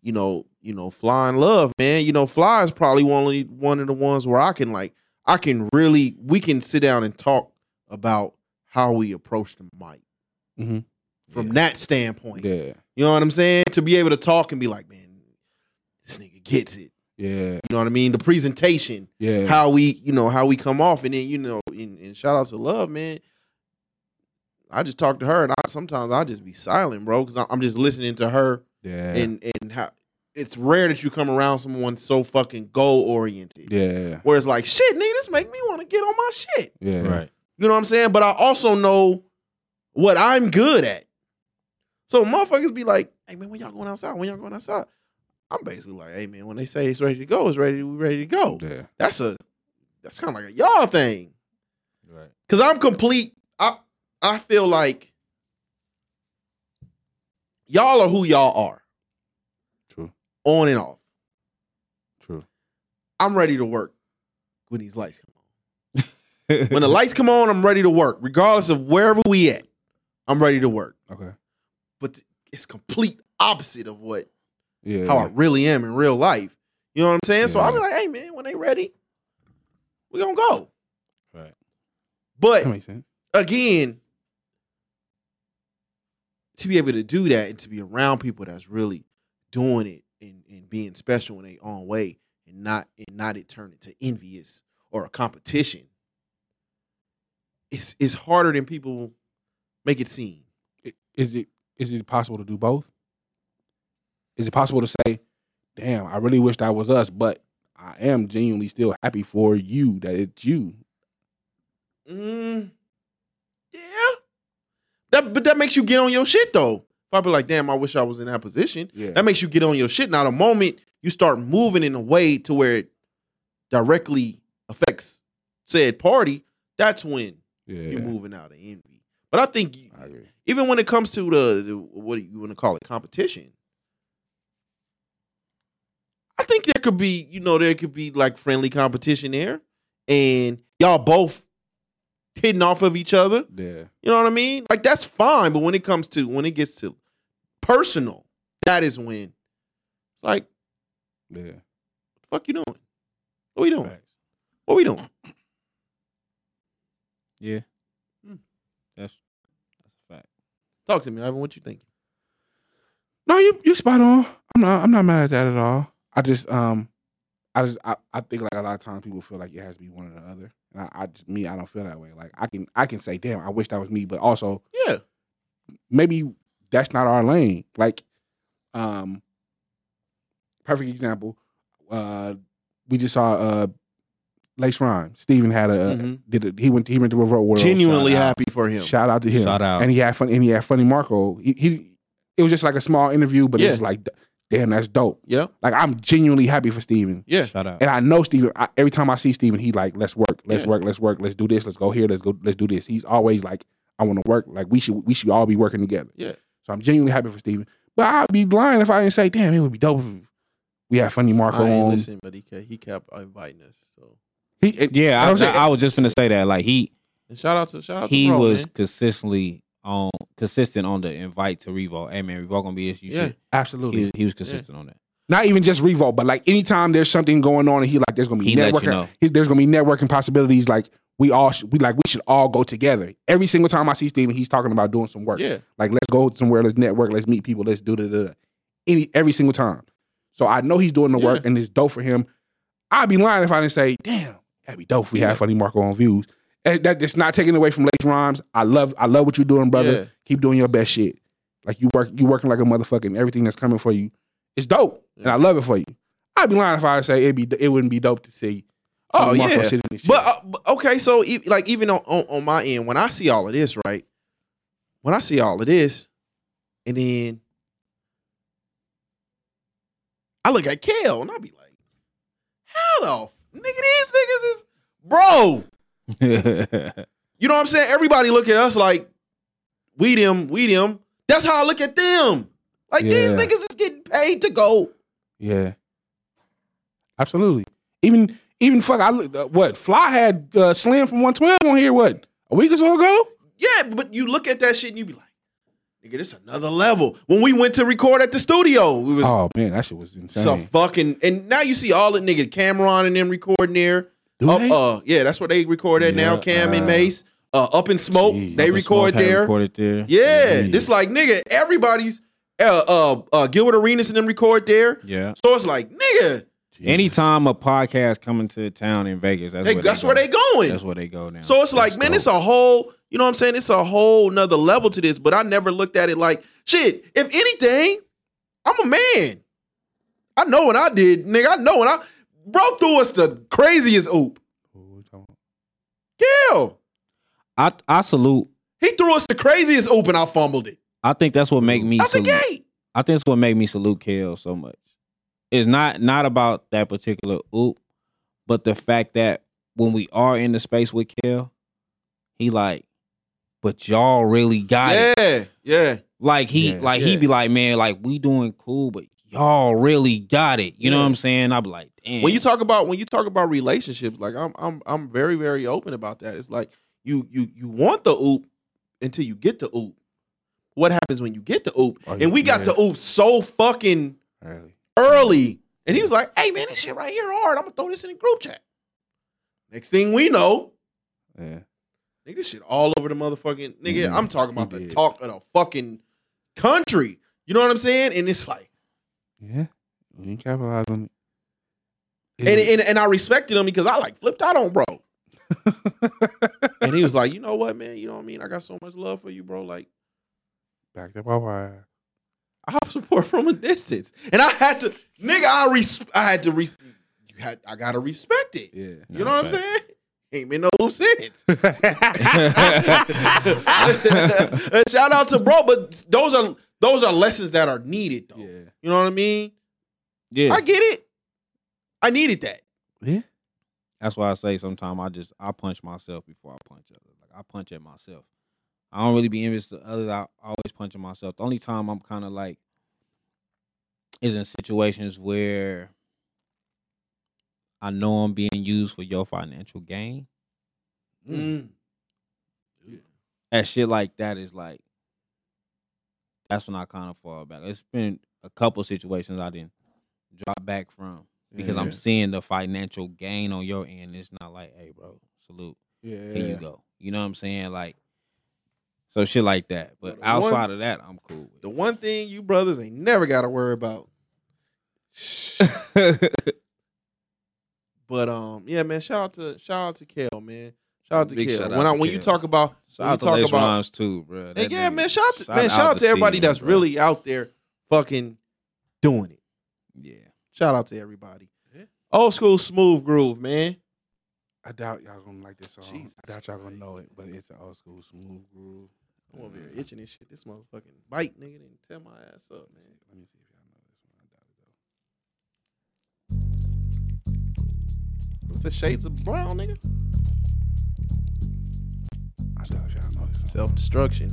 you know, you know, flying love, man. You know, fly is probably one of the, one of the ones where I can like I can really we can sit down and talk about how we approach the mic Mhm. from that standpoint. Yeah. You know what I'm saying? To be able to talk and be like, man, this nigga gets it. Yeah. You know what I mean? The presentation, Yeah. how we, you know, how we come off, and then you know, and, and shout out to Love, man. I just talk to her, and I sometimes I just be silent, bro, because I'm just listening to her, yeah. and and how it's rare that you come around someone so fucking goal oriented. yeah. Where it's like, shit, nigga, this make me want to get on my shit. Yeah. Right. You know what I'm saying? But I also know what I'm good at. So motherfuckers be like, hey man, when y'all going outside? When y'all going outside? I'm basically like, hey man, when they say it's ready to go, it's ready, we ready to go. Yeah. That's a that's kind of like a y'all thing. Right. Cause I'm complete. I I feel like y'all are who y'all are. True. On and off. True. I'm ready to work when these lights come. When the lights come on, I'm ready to work, regardless of wherever we at. I'm ready to work. Okay. But th- it's complete opposite of what Yeah. how I really am in real life. You know what I'm saying? So I'll be like, hey man, when they ready, we gonna go. Right. But that makes sense. again, to be able to do that and to be around people that's really doing it and, and being special in their own way and not and not it turn into envious or a competition. It's it's harder than people make it seem. Is it is it possible to do both? Is it possible to say, "Damn, I really wish that was us," but I am genuinely still happy for you that it's you. Mm, yeah. That but that makes you get on your shit though. If I be like, damn, I wish I was in that position. Yeah. That makes you get on your shit. Now the moment you start moving in a way to where it directly affects said party, that's when yeah. you're moving out of envy. But I think you- I even when it comes to the, the what do you want to call it competition, I think there could be you know there could be like friendly competition there, and y'all both hitting off of each other. Yeah. You know what I mean? Like that's fine, but when it comes to when it gets to personal, that is when it's like, Yeah. what the fuck you doing? What we doing? Facts. What we doing? Yeah. Hmm. That's that's a fact. Talk to me, Ivan. What you think? No, you you spot on. I'm not I'm not mad at that at all. I just um I just I, I think like a lot of times people feel like it has to be one or the other. And I, I just me, I don't feel that way. Like I can I can say, damn, I wish that was me, but also Yeah. maybe that's not our lane. Like, um, perfect example. Uh, we just saw uh, Lace Rhyme. Steven had a Mhm. did a, he went he went to Revolt World. Genuinely Shout out. happy for him. Shout out to him. Shout out. And he had fun. And he had funny Marco. He, he it was just like a small interview, but it was like, damn, that's dope. Yeah. Like I'm genuinely happy for Steven. Yeah. Shout out. And I know Steven, I, every time I see Steven, he like, let's work, let's Yeah. work, let's work, let's do this, let's go here, let's go, let's do this. He's always like, I want to work. Like we should, we should all be working together. Yeah. So I'm genuinely happy for Steven. But I'd be lying if I didn't say, damn, it would be dope if we had funny Marco I ain't on. listen, but he kept, he kept inviting us. So He, it- Yeah, I'm I, saying- I, was just gonna say that. Like he and shout out to shout out he to bro, was man. consistently on consistent on the invite to Revo. Hey man, Revo gonna be this. You Yeah. should. absolutely. He, was- he was consistent on that. Not even just Revolt, but like anytime there's something going on and he like there's gonna be He let you networking. know. he- there's gonna be networking possibilities. Like we all should, we like we should all go together. Every single time I see Steven, he's talking about doing some work. Yeah. Like let's go somewhere, let's network, let's meet people, let's do the any every single time. So I know he's doing the work and it's dope for him. I'd be lying if I didn't say, damn, that'd be dope if we Yeah. had Funny Marco on views. And that just not taking away from Lace Rhymes. I love I love what you're doing, brother. Yeah. Keep doing your best shit. Like you work you working like a motherfucker and everything that's coming for you. It's dope. And I love it for you. I'd be lying if I say it'd be it wouldn't be dope to see Oh yeah. sitting shit. But, uh, but okay, so like even on, on on my end, when I see all of this, right? When I see all of this, and then I look at Kale and I be like, "How the nigga these niggas is bro?" You know what I'm saying? Everybody look at us like we them, we them. That's how I look at them. Like these niggas is getting paid to go. Yeah, absolutely. Even even fuck, I look uh, what Fly had uh, Slim from one twelve on here. What a week or so ago? Yeah, but you look at that shit and you be like, nigga, this another level. When we went to record at the studio, we was Oh man, that shit was insane. So fucking and now you see all the nigga Cam'ron and them recording there. Do Uh, they? uh, yeah, that's where they record at now. Yeah, Cam and uh, Mase. Uh, up in smoke, Jeez. they record Smoke there. Recorded there. Yeah, Jeez. this like nigga, everybody's uh uh uh Gilbert Arenas and them record there. Yeah. So it's like, nigga, Jesus. Anytime a podcast coming to town in Vegas, that's hey, where that's they where they going. That's where they go now. So it's like, That's man, it's a whole, you know what I'm saying? It's a whole nother level to this, but I never looked at it like, shit, if anything, I'm a man. I know what I did, nigga. I know what I bro threw us the craziest oop. Yeah. I I salute. He threw us the craziest oop and I fumbled it. I think that's what make me Out the salute. gate. I think that's what made me salute Kale so much. It's not not about that particular oop, but the fact that when we are in the space with Kale, he like, but y'all really got it. Yeah, yeah. Like he Yeah. like Yeah. he be like, man, like we doing cool, but y'all really got it. You know what I'm saying? I be like, damn. When you talk about when you talk about relationships, like I'm I'm I'm very, very open about that. It's like you you you want the oop until you get the oop. What happens when you get the oop? Oh, and we got yeah. the oop so fucking Early. early. And he was like, hey man, this shit right here hard. I'm gonna throw this in the group chat. Next thing we know, Yeah. Nigga, this shit all over the motherfucking nigga. Mhm. I'm talking about He the did. talk of the fucking country. You know what I'm saying? And it's like, Yeah. We didn't capitalize on it. and, and and I respected him because I like flipped out on bro. And he was like, you know what, man? You know what I mean? I got so much love for you, bro. Like, back up our wire. I have support from a distance. And I had to, nigga, I res- I had to res- you had I gotta respect it. Yeah. You know what I'm saying? Ain't been no sense. Shout out to bro, but those are those are lessons that are needed though. yeah. You know what I mean? yeah, I get it. I needed that. Yeah. that's why I say sometimes I just I punch myself before I punch others. Like I punch at myself. I don't really be envious to others. I always punch at myself. The only time I'm kind of like is in situations where I know I'm being used for your financial gain. Mm. That shit like that is like, that's when I kind of fall back. It's been a couple situations I didn't drop back from because Yeah. I'm seeing the financial gain on your end. It's not like, hey, bro, salute. Yeah. Here you go. You know what I'm saying? Like, so shit like that. But The one- outside of that, I'm cool The one thing you brothers ain't never got to worry about. with it. But um, yeah, man. Shout out to shout out to Kel, man. Shout out to Big Kel. shout out when I to when you talk about Shout out to talk Lace about Rhymes too, bro. Hey, yeah, man. Shout out to man. Shout out to everybody Steven, that's bro. really out there fucking doing it. yeah. Shout out to everybody. Old school smooth groove, man. I doubt y'all gonna like this song. Jesus I doubt y'all gonna know it, but it's an old school smooth groove. I'm over here itching this shit. This motherfucking bite, nigga, didn't tear my ass up, man. Let me see the shades of brown, nigga? I doubt if y'all know this. Self destruction.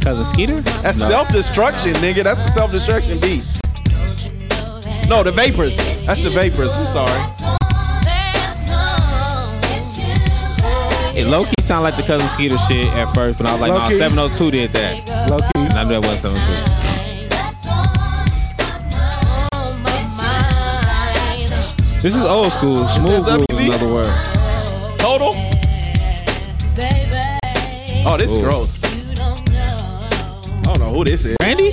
Cousin Skeeter? That's No. self destruction, nigga. That's the self destruction beat. No, the vapors. That's the vapors. I'm sorry. It low key sound like the cousin Skeeter shit at first, but I was like, no, Low-key. 702 did that. Low key. And I knew that wasn't 702. This is old school. Smooth groove, WB? in other words. Total. Oh, this is Ooh. gross. I don't know who this is. Randy? I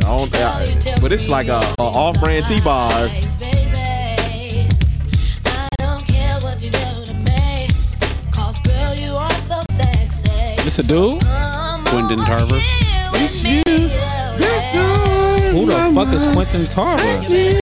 don't, uh, but it's like a, a off-brand T-bars. This a dude? Quindon Tarver. Who the fuck is Quindon Tarver?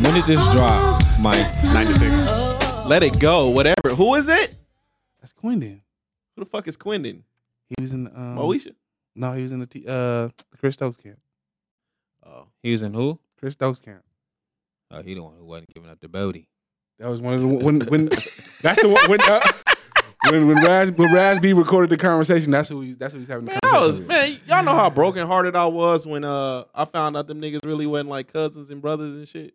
When did this drop, Mike? 96. Let it go. Whatever. Who is it? That's Quindon. Who the fuck is Quindon? He was in the um, Moesha. No, he was in the T, uh the Chris Stokes camp. Oh, He was in who? Chris Stokes camp. Oh, he the one who wasn't giving up the booty. That was one of the when when that's the one when uh, when when Raz when Raz B recorded the conversation. That's who he that's who he's having the man, I was conversation. with. man. Y'all know how brokenhearted I was when uh I found out them niggas really wasn't like cousins and brothers and shit.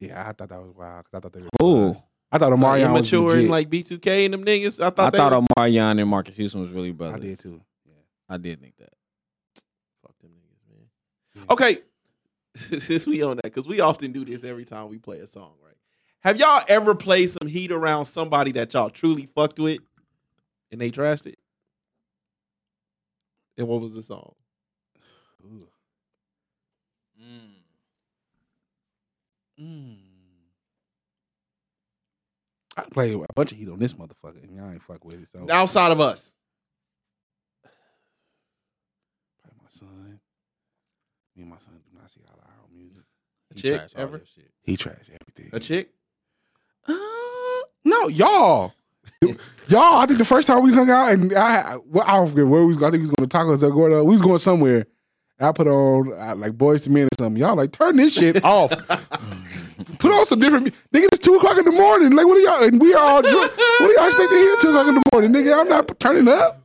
Yeah, I thought that was wild. 'cause I thought they were. Who? I thought Like, Omarion was immature and like B2K and them niggas. I I thought they thought was, Omarion and Marques Houston was really brothers. I did too. Yeah. I did think that. Fuck them niggas, man. Okay, since we own that, because we often do this every time we play a song, right? Have y'all ever played some heat around somebody that y'all truly fucked with, and they trashed it? And what was the song? Ooh. Mm. I played a bunch of heat on this motherfucker, and y'all ain't fuck with it. So Outside of us, probably my son. Me and my son do not see all our own music. a He chick trashed ever. He trash everything. a chick. Uh, no, y'all. y'all, I think the first time we hung out and I, well, I don't forget where we was. I think we was going to tacos or Gordo. We was going somewhere. I put on uh, like Boyz II Men or something. Y'all like turn this shit off. put on some different. Nigga, it's two o'clock in the morning. Like what are y'all? And we are all drunk. What are y'all expecting here at two o'clock in the morning, nigga? I'm not turning up.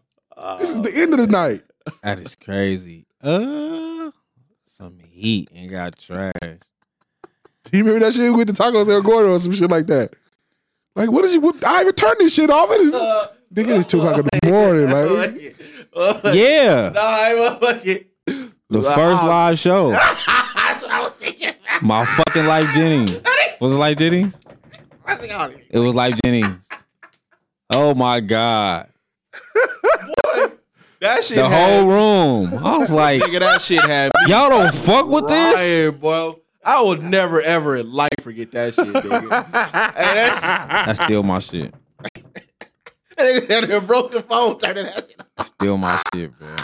This is the end of the night. That is crazy. Uh, some heat and got trash. Do you remember that shit with the tacos El Gordo or some shit like that? Like, what did you? What, I even turned this shit off. Uh, it is, nigga, it's two o'clock in the morning. Like, Yeah, Nah, I fucking. the first live show. That's what I was thinking. My fucking Lyfe Jennings. Was it Lyfe Jennings? It was Lyfe Jennings. Oh my god, That shit. the had, whole room. I was like, nigga, that shit had me y'all don't fuck with this. crying, bro. I will never ever in life forget that shit, nigga. and That's still my shit. that nigga had to broke the phone, turning that shit off. Still my shit, bro.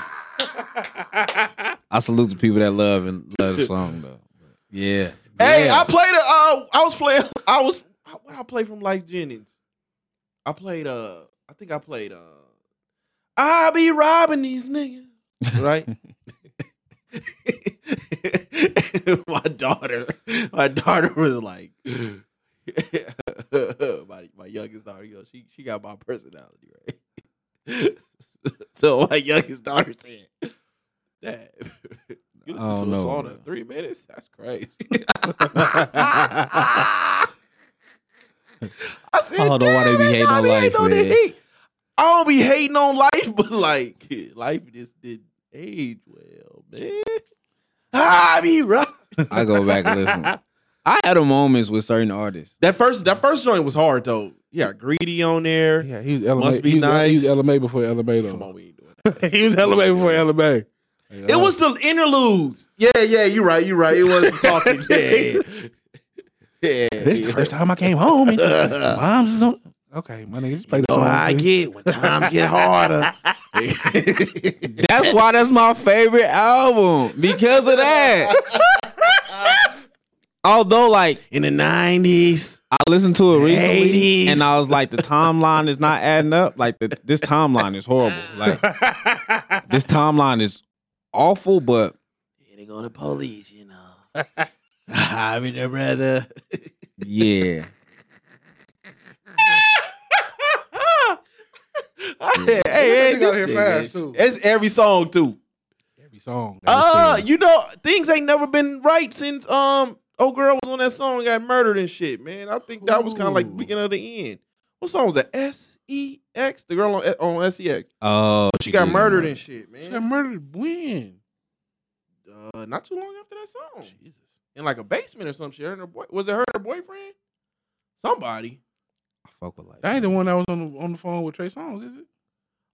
I salute the people that love and love the song though. Yeah. Hey, Yeah. I played a. Uh, I was playing. I was. What I played from Lyfe Jennings. I played. Uh, I think I played. Uh, I be robbing these niggas, right? my daughter, my daughter was like, my my youngest daughter. You know, she she got my personality, right? so my youngest daughter said, Dad, you listen to don't a song in three minutes? That's crazy. I said, I don't know why they be hating on life, man." hate." I don't be hating on life, but like life just didn't age well, man. I be right. I go back and listen. I had a moments with certain artists. That first that first joint was hard though. Yeah, greedy on there. Yeah, he was LMA. Must be he was, He was. LMA before LMA though. Come on, we ain't doing that. he was LMA before LMA. It was the interludes. Yeah, yeah, you're right, you're right. It wasn't talking. Yeah, yeah. This is the first time I came home. And mom's is on. Okay, my nigga, just play the Oh, song. I get when times get harder. That's why that's my favorite album because of that. Although, like, In the nineties, I listened to it recently 80s. and I was like, the timeline is not adding up. Like, the, this timeline is horrible. Like, this timeline is awful, but they go to police, you know. I'm in there, brother. yeah. Hey, hey, That this here fast, too. It's every song too. Every song. Uh, you know, things ain't never been right since um old girl was on that song and got murdered and shit, man. I think that was kind of like the beginning of the end. What song was that? S E X, the girl on on S E X. Oh, She got murdered and shit, man. She got murdered when? Uh, not too long after that song, Jesus. in like a basement or some shit. Her and her boy, was it her and her boyfriend? Somebody, I fuck with like That ain't the one that was on the on the phone with Trey Songz, is it?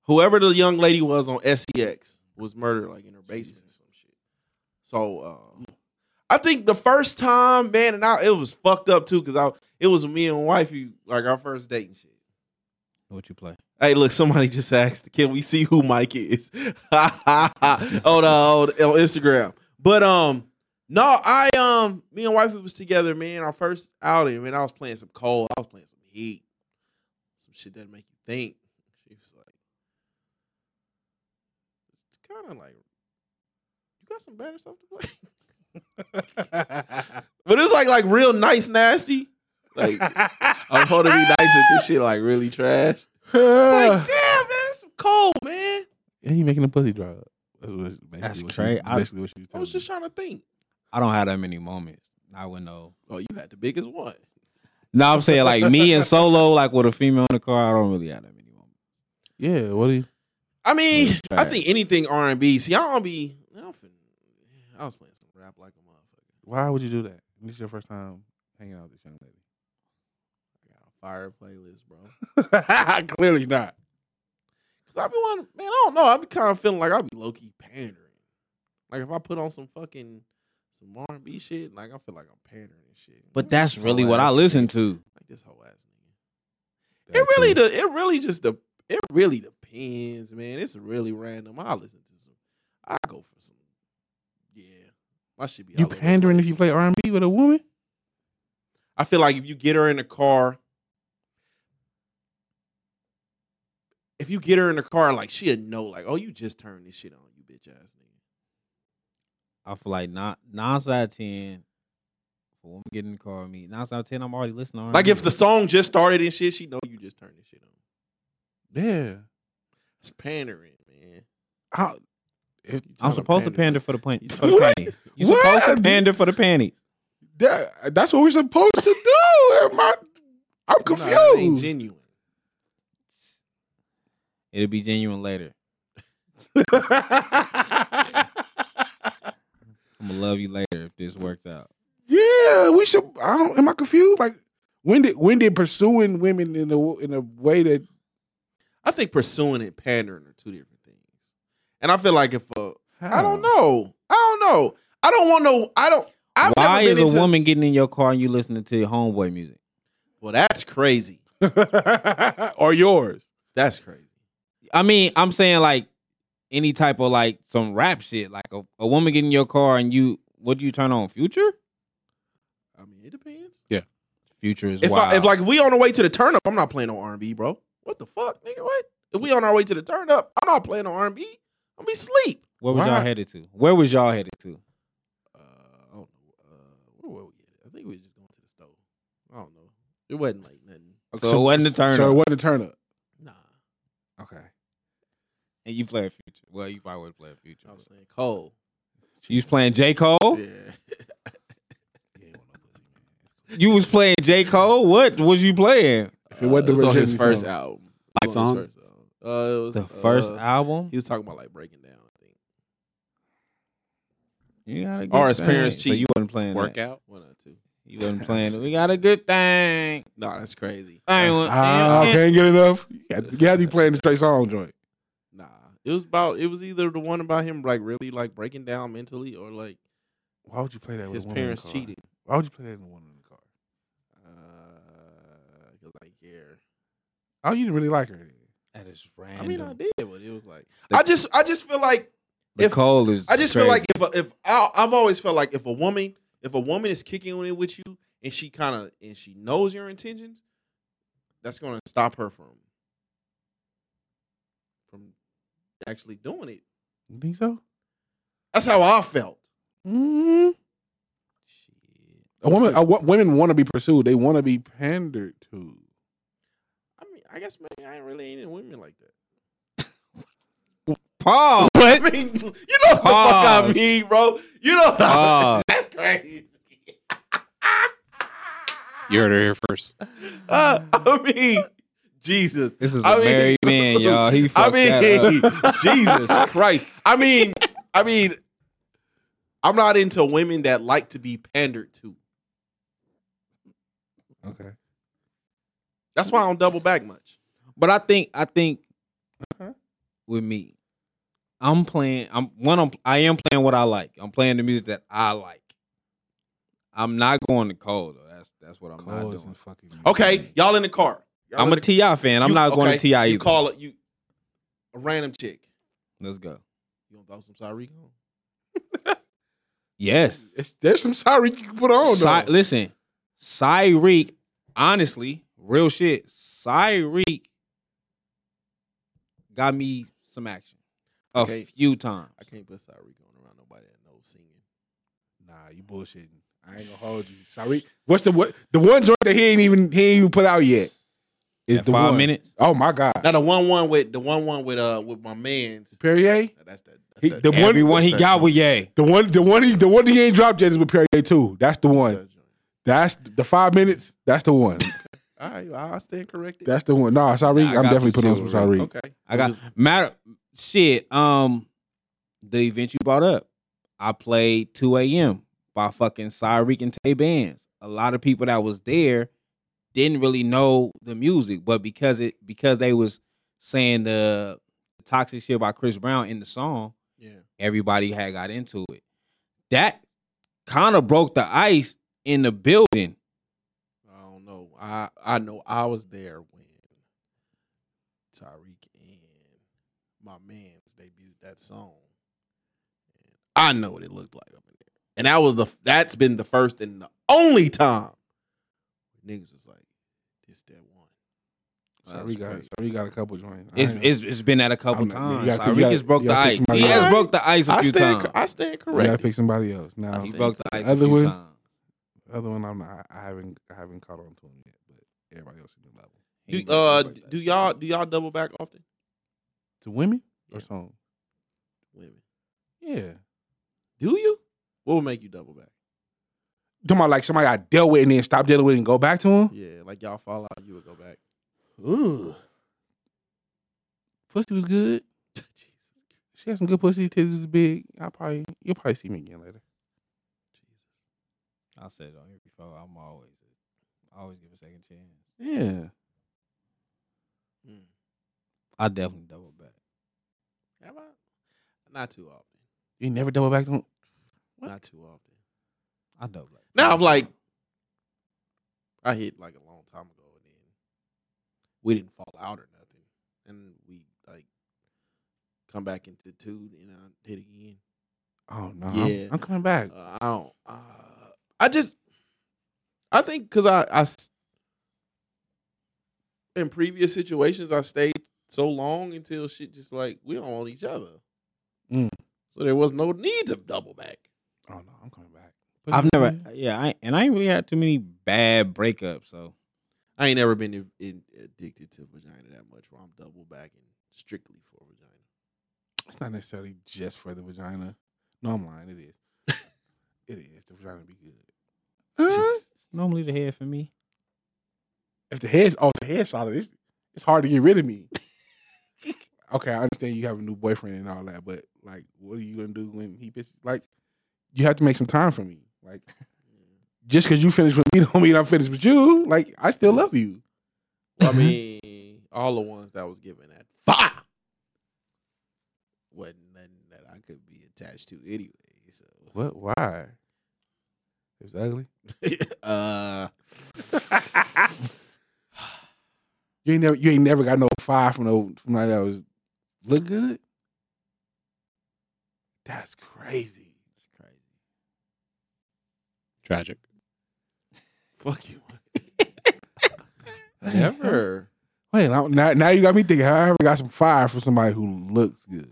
Whoever the young lady was on SEX was murdered like in her basement or some shit. So uh, I think the first time, man, and I, it was fucked up too because I it was me and wifey like our first date and shit. what you play. Hey, look, somebody just asked, can we see who Mike is on, uh, on on Instagram? But um, no, I um, me and wifey was together, man. Our first outing, man. I was playing some cold. I was playing some heat, some shit that make you think. She was like, kind of like, you got some better stuff to play. but it's like like real nice, nasty. Like I'm supposed to be nice with this shit, like really trash. It's like, damn, man, it's cold, man. yeah, he making a pussy dry up. That's, what, basically That's what she- crazy. I- Basically what she was I was just me. trying to think. I don't have that many moments. I would know. Oh, you had the biggest one. No, I'm saying like me and solo, like with a female in the car. I don't really have that many moments. Yeah, what do you? I mean, I think anything R and B. See, I don't be. I, don't fin- I was playing some rap like a motherfucker. Why would you do that? This is your first time hanging out with this young lady. I got a fire playlist, bro. Clearly not. Cause I be one, man. I don't know. I be kind of feeling like I be low key pandering. Like if I put on some fucking some R and B shit, like I feel like I'm pandering and shit. But that's This really what I listen nigga. to. Like this whole ass nigga. It really, the, it really just the, it really depends, man. It's really random. I listen to some. I go for some. Yeah, I should be. You all pandering if you play R and B with a woman? I feel like if you get her in the car, if you get her in the car, like she'll know, like, oh, you just turned this shit on, you bitch ass nigga. I feel like not nine out of ten. For women get in the car with me, nine out of ten, I'm already listening. to Like R&B. if the song just started and shit, she know you just turned this shit on. Yeah. It's pandering, man. How, if, I'm supposed to pander for the, pan- You for the What? panties. You supposed to pander for the panties. that, that's what we're supposed to do. Am I, I'm Nah, that ain't confused. genuine. It'll be genuine later. I'm gonna love you later if this works out. yeah, we should. I don't. Am I confused? Like when did when did pursuing women in the in a way that I think pursuing and pandering are two different things. And I feel like if I don't know, I don't know, I don't want no, I don't. I've Why never is a into, woman getting in your car and you listening to homeboy music? Well, that's crazy. or yours? That's crazy. I mean, I'm saying like any type of like some rap shit, like a, a woman getting in your car and you, what do you turn on? Future? I mean, it depends. Yeah, Future is If wild. I, if like we on the way to the turn up, I'm not playing on R and B, bro. What the fuck, nigga? What? If we on our way to the turn up, I'm not playing on R and B. I'm be sleep. where was y'all headed to? Where was y'all headed to? Uh, I don't know. Uh, where were we at? I think we were just going to the store. I don't know. It wasn't like nothing. Okay, So it wasn't the turn So it wasn't the turn up. Nah. Okay. And you play Future. Well, you probably would play a Future. I was saying Cole. You was playing J Cole. Yeah. You was playing J Cole. What was you playing? If it wasn't Uh, it was on his first song. album. Lights It was on? his first album. Uh, it was The first uh, album. He was talking about like breaking down. I think You got a good Or his thing. parents So cheating. you wasn't playing that. Workout. one or two. You wasn't playing. it. We got a good thing. No, that's crazy. I ain't That's- want- Yeah. can't get enough. You got, you got to be playing the Trey Song joint. Nah, it was about. It was either the one about him like really like breaking down mentally, or like Why would you play that with his a woman in the parents car? cheating. Why would you play that in the one in the car? Because I care. Oh, you didn't really like her. That is random. I mean, I did, but it was like The- I just, I just feel like The if- Cole is. I just feel like if a, if I, I've always felt like if a woman if a woman is kicking on it with you and she kind of and she knows your intentions, that's going to stop her from from actually doing it. You think so? That's how I felt. Mm. A woman, a, women want to be pursued. They want to be pandered to. I guess maybe I ain't really into women like that. Paul. I mean, you know what the fuck I mean, bro. You know what Pause. that's crazy. You heard her here first. Uh, I mean, Jesus. This is a I mean- married man, y'all. He I mean. Jesus Christ. I mean, I mean, I'm not into women that like to be pandered to. Okay. That's why I don't double back much. But I think I think Uh-huh. with me, I'm playing. I'm one. I'm, I am playing what I like. I'm playing the music that I like. I'm not going to Cole though. That's that's what I'm not doing. fucking. Okay, y'all in the car. Y'all I'm a the- Ti fan. I'm you- not going okay, to Ti either. You call it you a random chick. Let's go. You gonna throw some Tyreek on? Yes. It's, there's some sorry you can put on. Cy- though. listen, Cyreek, honestly, real shit. Cyreek got me some action a Okay. few times. I can't put Tyreek on around nobody that knows singing. Nah, you bullshitting. I ain't gonna hold you. Sorry. What's the what? The one joint that he ain't even he ain't even put out yet is At the five one. minutes. Oh my god, Now the one one with the one one with uh with my man's. Perrier. That's that. That's He- that the one- Everyone he got with Ye. The one, the one, he, the one he ain't dropped yet is with Perrier too. That's the one. That's that joint. That's the five minutes. That's the one. All right, I stand corrected. That's the one. No, sorry, I I'm got definitely some putting on some shit sorry. with okay. I got matter shit. Um, the event you brought up, I played 2 a.m. by fucking Cyreek and Tay Bands. A lot of people that was there didn't really know the music, but because it because they was saying the toxic shit by Chris Brown in the song, yeah. everybody had got into it. That kind of broke the ice in the building. I know. I I know I was there when Tyreek and my man's debuted that song. And I know what it looked like up in there. And that was the that's been the first and the only time niggas was like, this that one. Sorry, got sorry, got a couple joints. It's, it's it's been that a couple I'm- times. gotta- you Cyreek gotta- has broke the ice. He has broke the ice a I few stand times. I stand correct. you gotta pick somebody else. Now, He broke the ice a few times. Other one, I'm not. I haven't. I haven't caught on to him yet, but everybody else is the level. He Do, uh he do ice a few y'all do y'all double back often? To women or Yeah. songs? Women. Yeah. Do you? What would make you double back? Talking about like somebody I dealt with and then stop dealing with and go back to him. Yeah, like y'all fall out, you would go back. Ooh. Pussy was good. Jesus. She had some good pussy. Titties was big. I probably you'll probably see me again later. I said it on here before. I'm always, I always give a second chance. Yeah. Mm. I definitely double back. Have I? Not too often. You never double back to him. Not too often. I double back. Now I'm like, I hit like a long time ago, and then we didn't fall out or nothing, and we like come back into two, and I hit again. Oh no. Yeah. I'm, I'm coming back. Uh, I don't. Uh, I just, I think because I, I, in previous situations, I stayed so long until shit just like we don't want each other. Mm. So there was no need to double back. Oh no, I'm coming back. I've never, good. yeah, I and I ain't really had too many bad breakups. So I ain't never been in, in, addicted to vagina that much where I'm double backing strictly for vagina. It's not necessarily just for the vagina. No, I'm lying. It is. it is. The vagina be good. Huh? Mm-hmm. Normally the head for me. if the head's off the head's solid, it's it's hard to get rid of me. okay, I understand you have a new boyfriend and all that, but like, what are you gonna do when he pisses? Like, you have to make some time for me. Like, just because you finished with me don't mean I'm finished with you. Like, I still love you. Well, I mean, all the ones that was given at five wasn't nothing that I could be attached to anyway. So, What? Why? It was ugly. uh, You ain't never you ain't never got no five from no from that was look good. That's crazy. It's crazy. Tragic. fuck you. Never. Wait, now, now you got me thinking. I ever got some fire for somebody who looks good.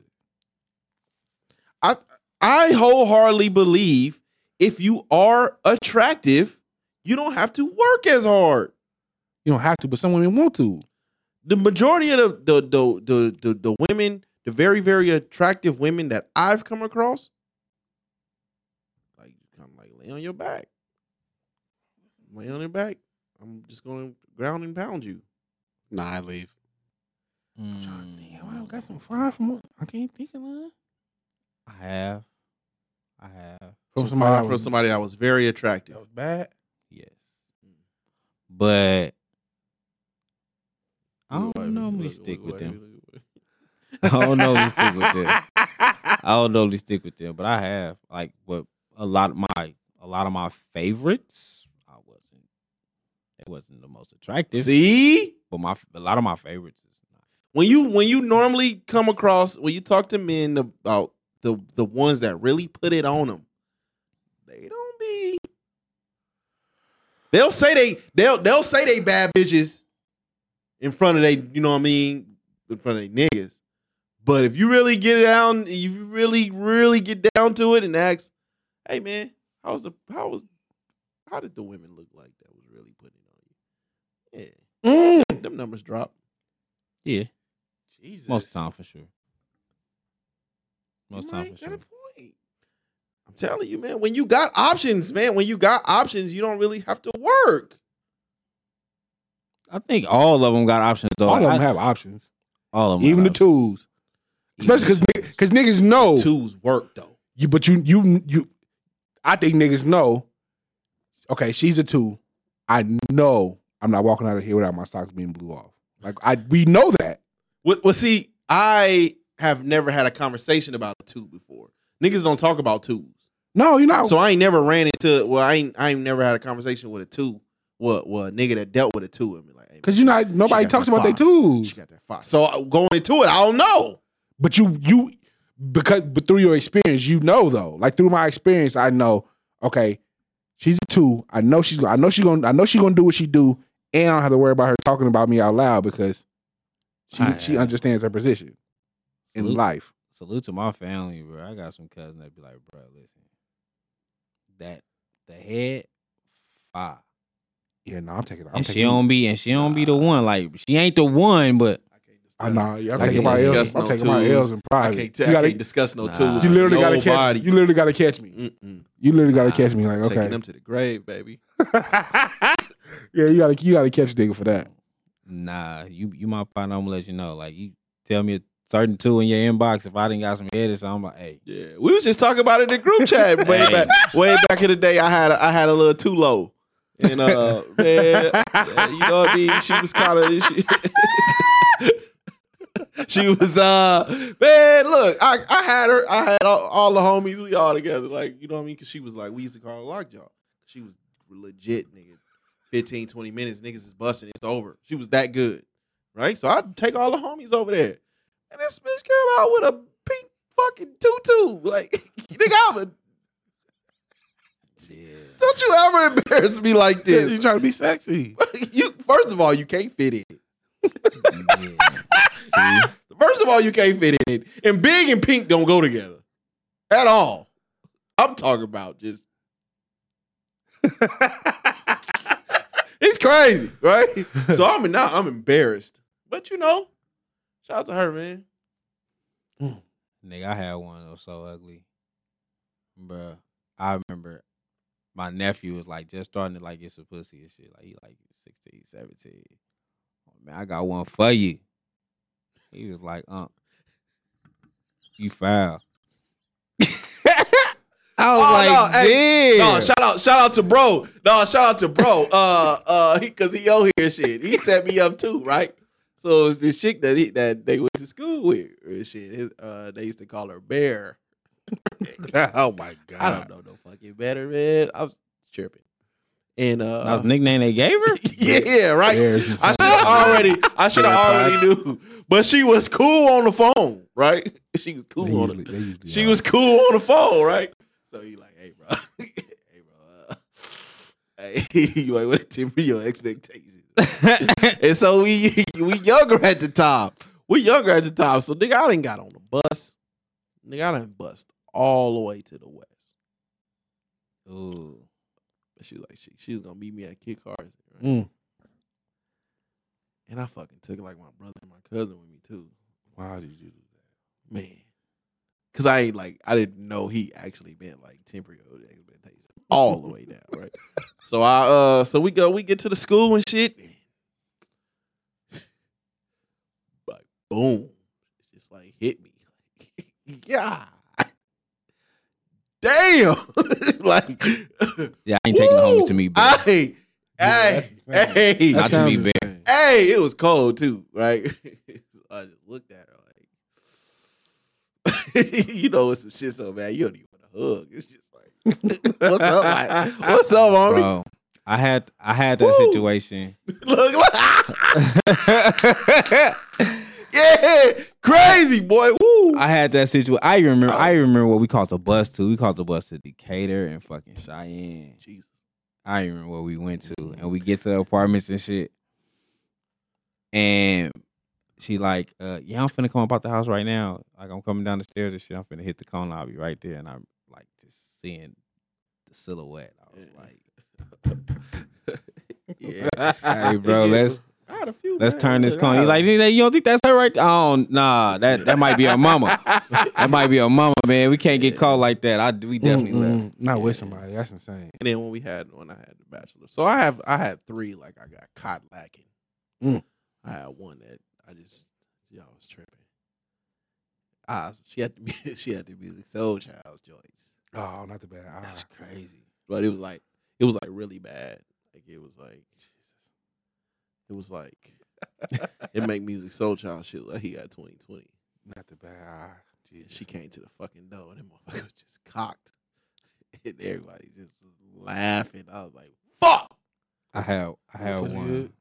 I I wholeheartedly believe if you are attractive, you don't have to work as hard. You don't have to, but some women want to. The majority of the the the the, the, the women, the very very attractive women that I've come across, like kind of like lay on your back, lay on your back. I'm just going to ground and pound you. Nah, I leave. Mm. I'm trying to think. I got some fire from. I can't think of one. I have. I have. From Some somebody fire that from was, somebody that was very attractive. that was bad. Yes. Mm. But I don't at me, normally look- stick look with them. me, look at me. I don't know. normally stick with them. I don't normally stick with them, but I have like, but a lot of my a lot of my favorites, I wasn't. It wasn't the most attractive, See, but my a lot of my favorites is not. when you when you normally come across when you talk to men about the the ones that really put it on them, they don't be. They'll say they they'll they'll say they bad bitches in front of they you know what I mean in front of they niggas, but if you really get down, if you really really get down to it and ask, hey man, how was the how was how did the women look like that was really putting it on you? Yeah, Mm. them numbers drop. Yeah, Jesus. most time for sure. Most You time for sure. A point. I'm telling you, man. When you got options, man. When you got options, you don't really have to work. I think all of them got options though. All of them I- have options, all of them, even the got twos. options. Even Especially because because niggas know Twos work though. you, but you you you. I think niggas know. Okay, she's a two. I know I'm not walking out of here without my socks being blew off. Like I, we know that. Well, well, see, I have never had a conversation about a two before. Niggas don't talk about twos, No, you're not. so I ain't never ran into. Well, I ain't. I ain't never had a conversation with a two. What? What? Nigga that dealt with a two and be like, hey, Because you're not. Nobody talks about they five. twos. She got that fire. So uh, going into it, I don't know. But you you because but through your experience, you know though. Like through my experience, I know. Okay, she's a two. I know she's. I know she's gonna. I know she's gonna do what she do, and I don't have to worry about her talking about me out loud because she I- she understands her position in life. Salute to my family, bro. I got some cousins that be like, bro, listen, that the head, fire. Yeah, no, I'm taking. I'm and she taking. don't be and she don't be the one. Like she ain't the one, but I know. Yeah, I'm taking my discuss L's. I'm no taking my twos. L's in I private. can't, t- you I gotta, can't discuss no Nah. twos. you literally gotta Nobody. catch. You literally gotta catch me. Mm-mm. You literally gotta Nah, catch me. Like Taking okay, them to the grave, baby. yeah, you gotta you gotta catch a nigga for that. nah, you you my partner. I'm gonna let you know. Like you tell me a certain two in your inbox. If I didn't got some or I'm like, hey, Yeah, we was just talking about it in the group chat way Hey. back, way back in the day. I had a, I had a little too low, and uh, man, yeah, you know what I mean. She was kind of she, she was uh, man. Look, I I had her. I had all, all the homies. We all together, like you know what I mean. Because she was like, we used to call her lockjaw. She was legit, nigga. 15, 20 minutes, niggas is busting. It's over. She was that good, right? So I'd take all the homies over there. And this bitch came out with a pink fucking tutu. Like, nigga, I'm a, yeah, don't you ever embarrass me like this. you trying to be sexy? you first of all, you can't fit in it. yeah. See, First of all, you can't fit in it. And big and pink don't go together. At all. I'm talking about just It's crazy, right? So I'm now I'm embarrassed. But you know, shout out to her, man. Mm. Nigga, I had one that was so ugly. Bruh. I remember my nephew was like just starting to like get some pussy and shit. Like he like 16, 17. Oh, man, I got one for you. He was like, uh, you foul. I was Oh, like, no, hey. No, shout out, shout out to bro. No, shout out to bro. Uh, uh, he, cause he on here shit. He set me up too, right? So it's this chick that he that they went to school with and shit. His, uh, they used to call her Bear. oh my god! I don't know no fucking better, man. I was tripping. And uh, that was the nickname they gave her? yeah, right. I should have already, I should have already knew. But she was cool on the phone, right? She was They cool on usually, the, usually she are. was cool on the phone, right? So he like, hey, bro, hey, bro, uh, hey, you ain't want to temper your expectations. And so we we younger at the time. We younger at the time. So nigga, I didn't got on the bus. Nigga, I didn't bust all the way to the west. Ooh. But she was like, she, she was gonna meet me at Kid Cars. Right? Mm. And I fucking took like my brother and my cousin with me too. Why did you do that? Man. Cause I ain't like I didn't know he actually meant like temporary expectation all the way down, right? So I uh so we go we get to the school and shit. Like boom. It just like hit me. yeah. Damn. like Yeah, I ain't taking the woo! homies to me, but Hey, Yeah, hey, hey, Not to me, insane. Bear. hey, it was cold too, right? I just looked at her like, you know, it's some shit so bad you don't even want to hug. It's just like, what's up, like, what's up, homie? bro, I had I had that Woo! situation. Look, look. Yeah, crazy boy. Woo. I had that situation. I remember. I remember what we called the bus to. We called the bus to Decatur and fucking Cheyenne. Jesus. I remember where we went to, and we get to the apartments and shit. And she like, uh, yeah, I'm finna come up out the house right now. Like I'm coming down the stairs and shit. I'm finna hit the cone. Be right there, and I'm like just seeing the silhouette. I was like, Yeah. hey, bro, let's I a few. let's man. turn this Look, He's like, you don't think that's her right? Oh, nah, that that might be a mama. That might be a mama, man. We can't get caught like that. I we definitely Mm-mm. left. Not with somebody. That's insane. And then when we had when I had the bachelor, so I have I had three like I got caught lacking. Mm. I had one that I just y'all was tripping. Ah, she had the music, she had the Musiq Soulchild's joints, Oh, not the bad. Ah. That's crazy. but it was like it was like really bad. Like it was like it was like it make Musiq Soulchild shit like he got twenty twenty. Not the bad. Ah, And Jesus. she came to the fucking door and that motherfucker was just cocked, and everybody just was laughing. I was like, "Fuck." I have I have Was one.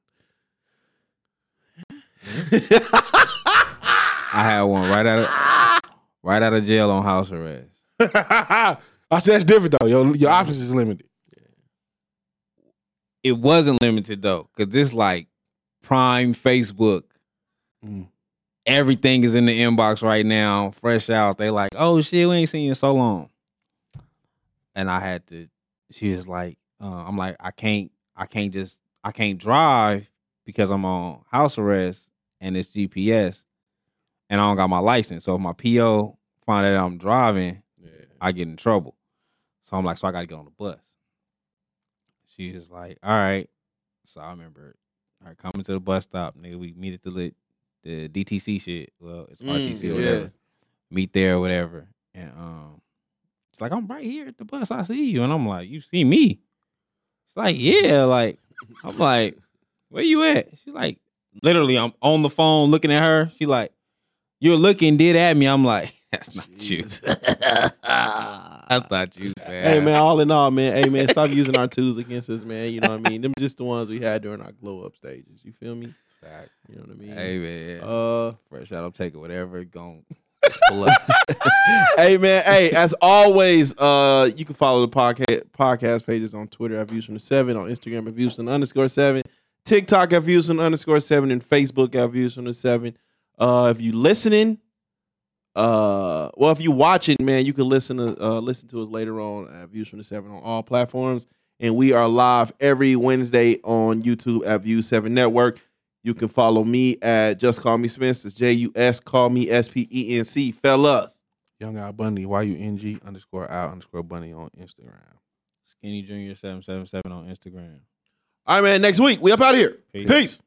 I had one right out of right out of jail on house arrest. I said that's different though. Your your options is limited. It wasn't limited though, cause this like prime Facebook. Mm. Everything is in the inbox right now, fresh out. They like, oh shit, we ain't seen you in so long. And I had to. She was like, uh, I'm like, I can't, I can't just, I can't drive because I'm on house arrest and it's GPS, and I don't got my license. So if my PO find out I'm driving, I get in trouble. So I'm like, so I got to get on the bus. She was like, all right. So I remember, all right, coming to the bus stop, nigga. We meet at the lit, the DTC shit. Well, it's Mm, RTC or yeah. whatever. Meet there or whatever. And um, it's like I'm right here at the bus. I see you, and I'm like, you see me? It's like, yeah. Like I'm like, where you at? She's like, literally, I'm on the phone looking at her. She like, you're looking dead at me. I'm like, that's not you. That's not you, man. Hey man, all in all, man. Hey man, stop using our twos against us, man. You know what I mean? Them just the ones we had during our glow up stages. You feel me? You know what I mean? Hey man, Uh, fresh out. I'm taking whatever. Going hey man, hey, as always, uh, you can follow the podcast podcast pages on Twitter at Views from the Seven, on Instagram at Views from the underscore seven, TikTok at Views from the underscore seven, and Facebook at Views from the Seven. Uh, if you listening, uh, well, if you watching, man, you can listen to uh listen to us later on at Views from the Seven on all platforms, and we are live every Wednesday on YouTube at Views Seven Network. You can follow me at Just Call Me Spence. It's J U S Call Me S P E N C. Fellas. Young Al Bundy, Y U N G underscore Al underscore Bunny on Instagram. Skinny Junior seven seven seven on Instagram. All right, man. Next week, we up out of here. Peace. Peace.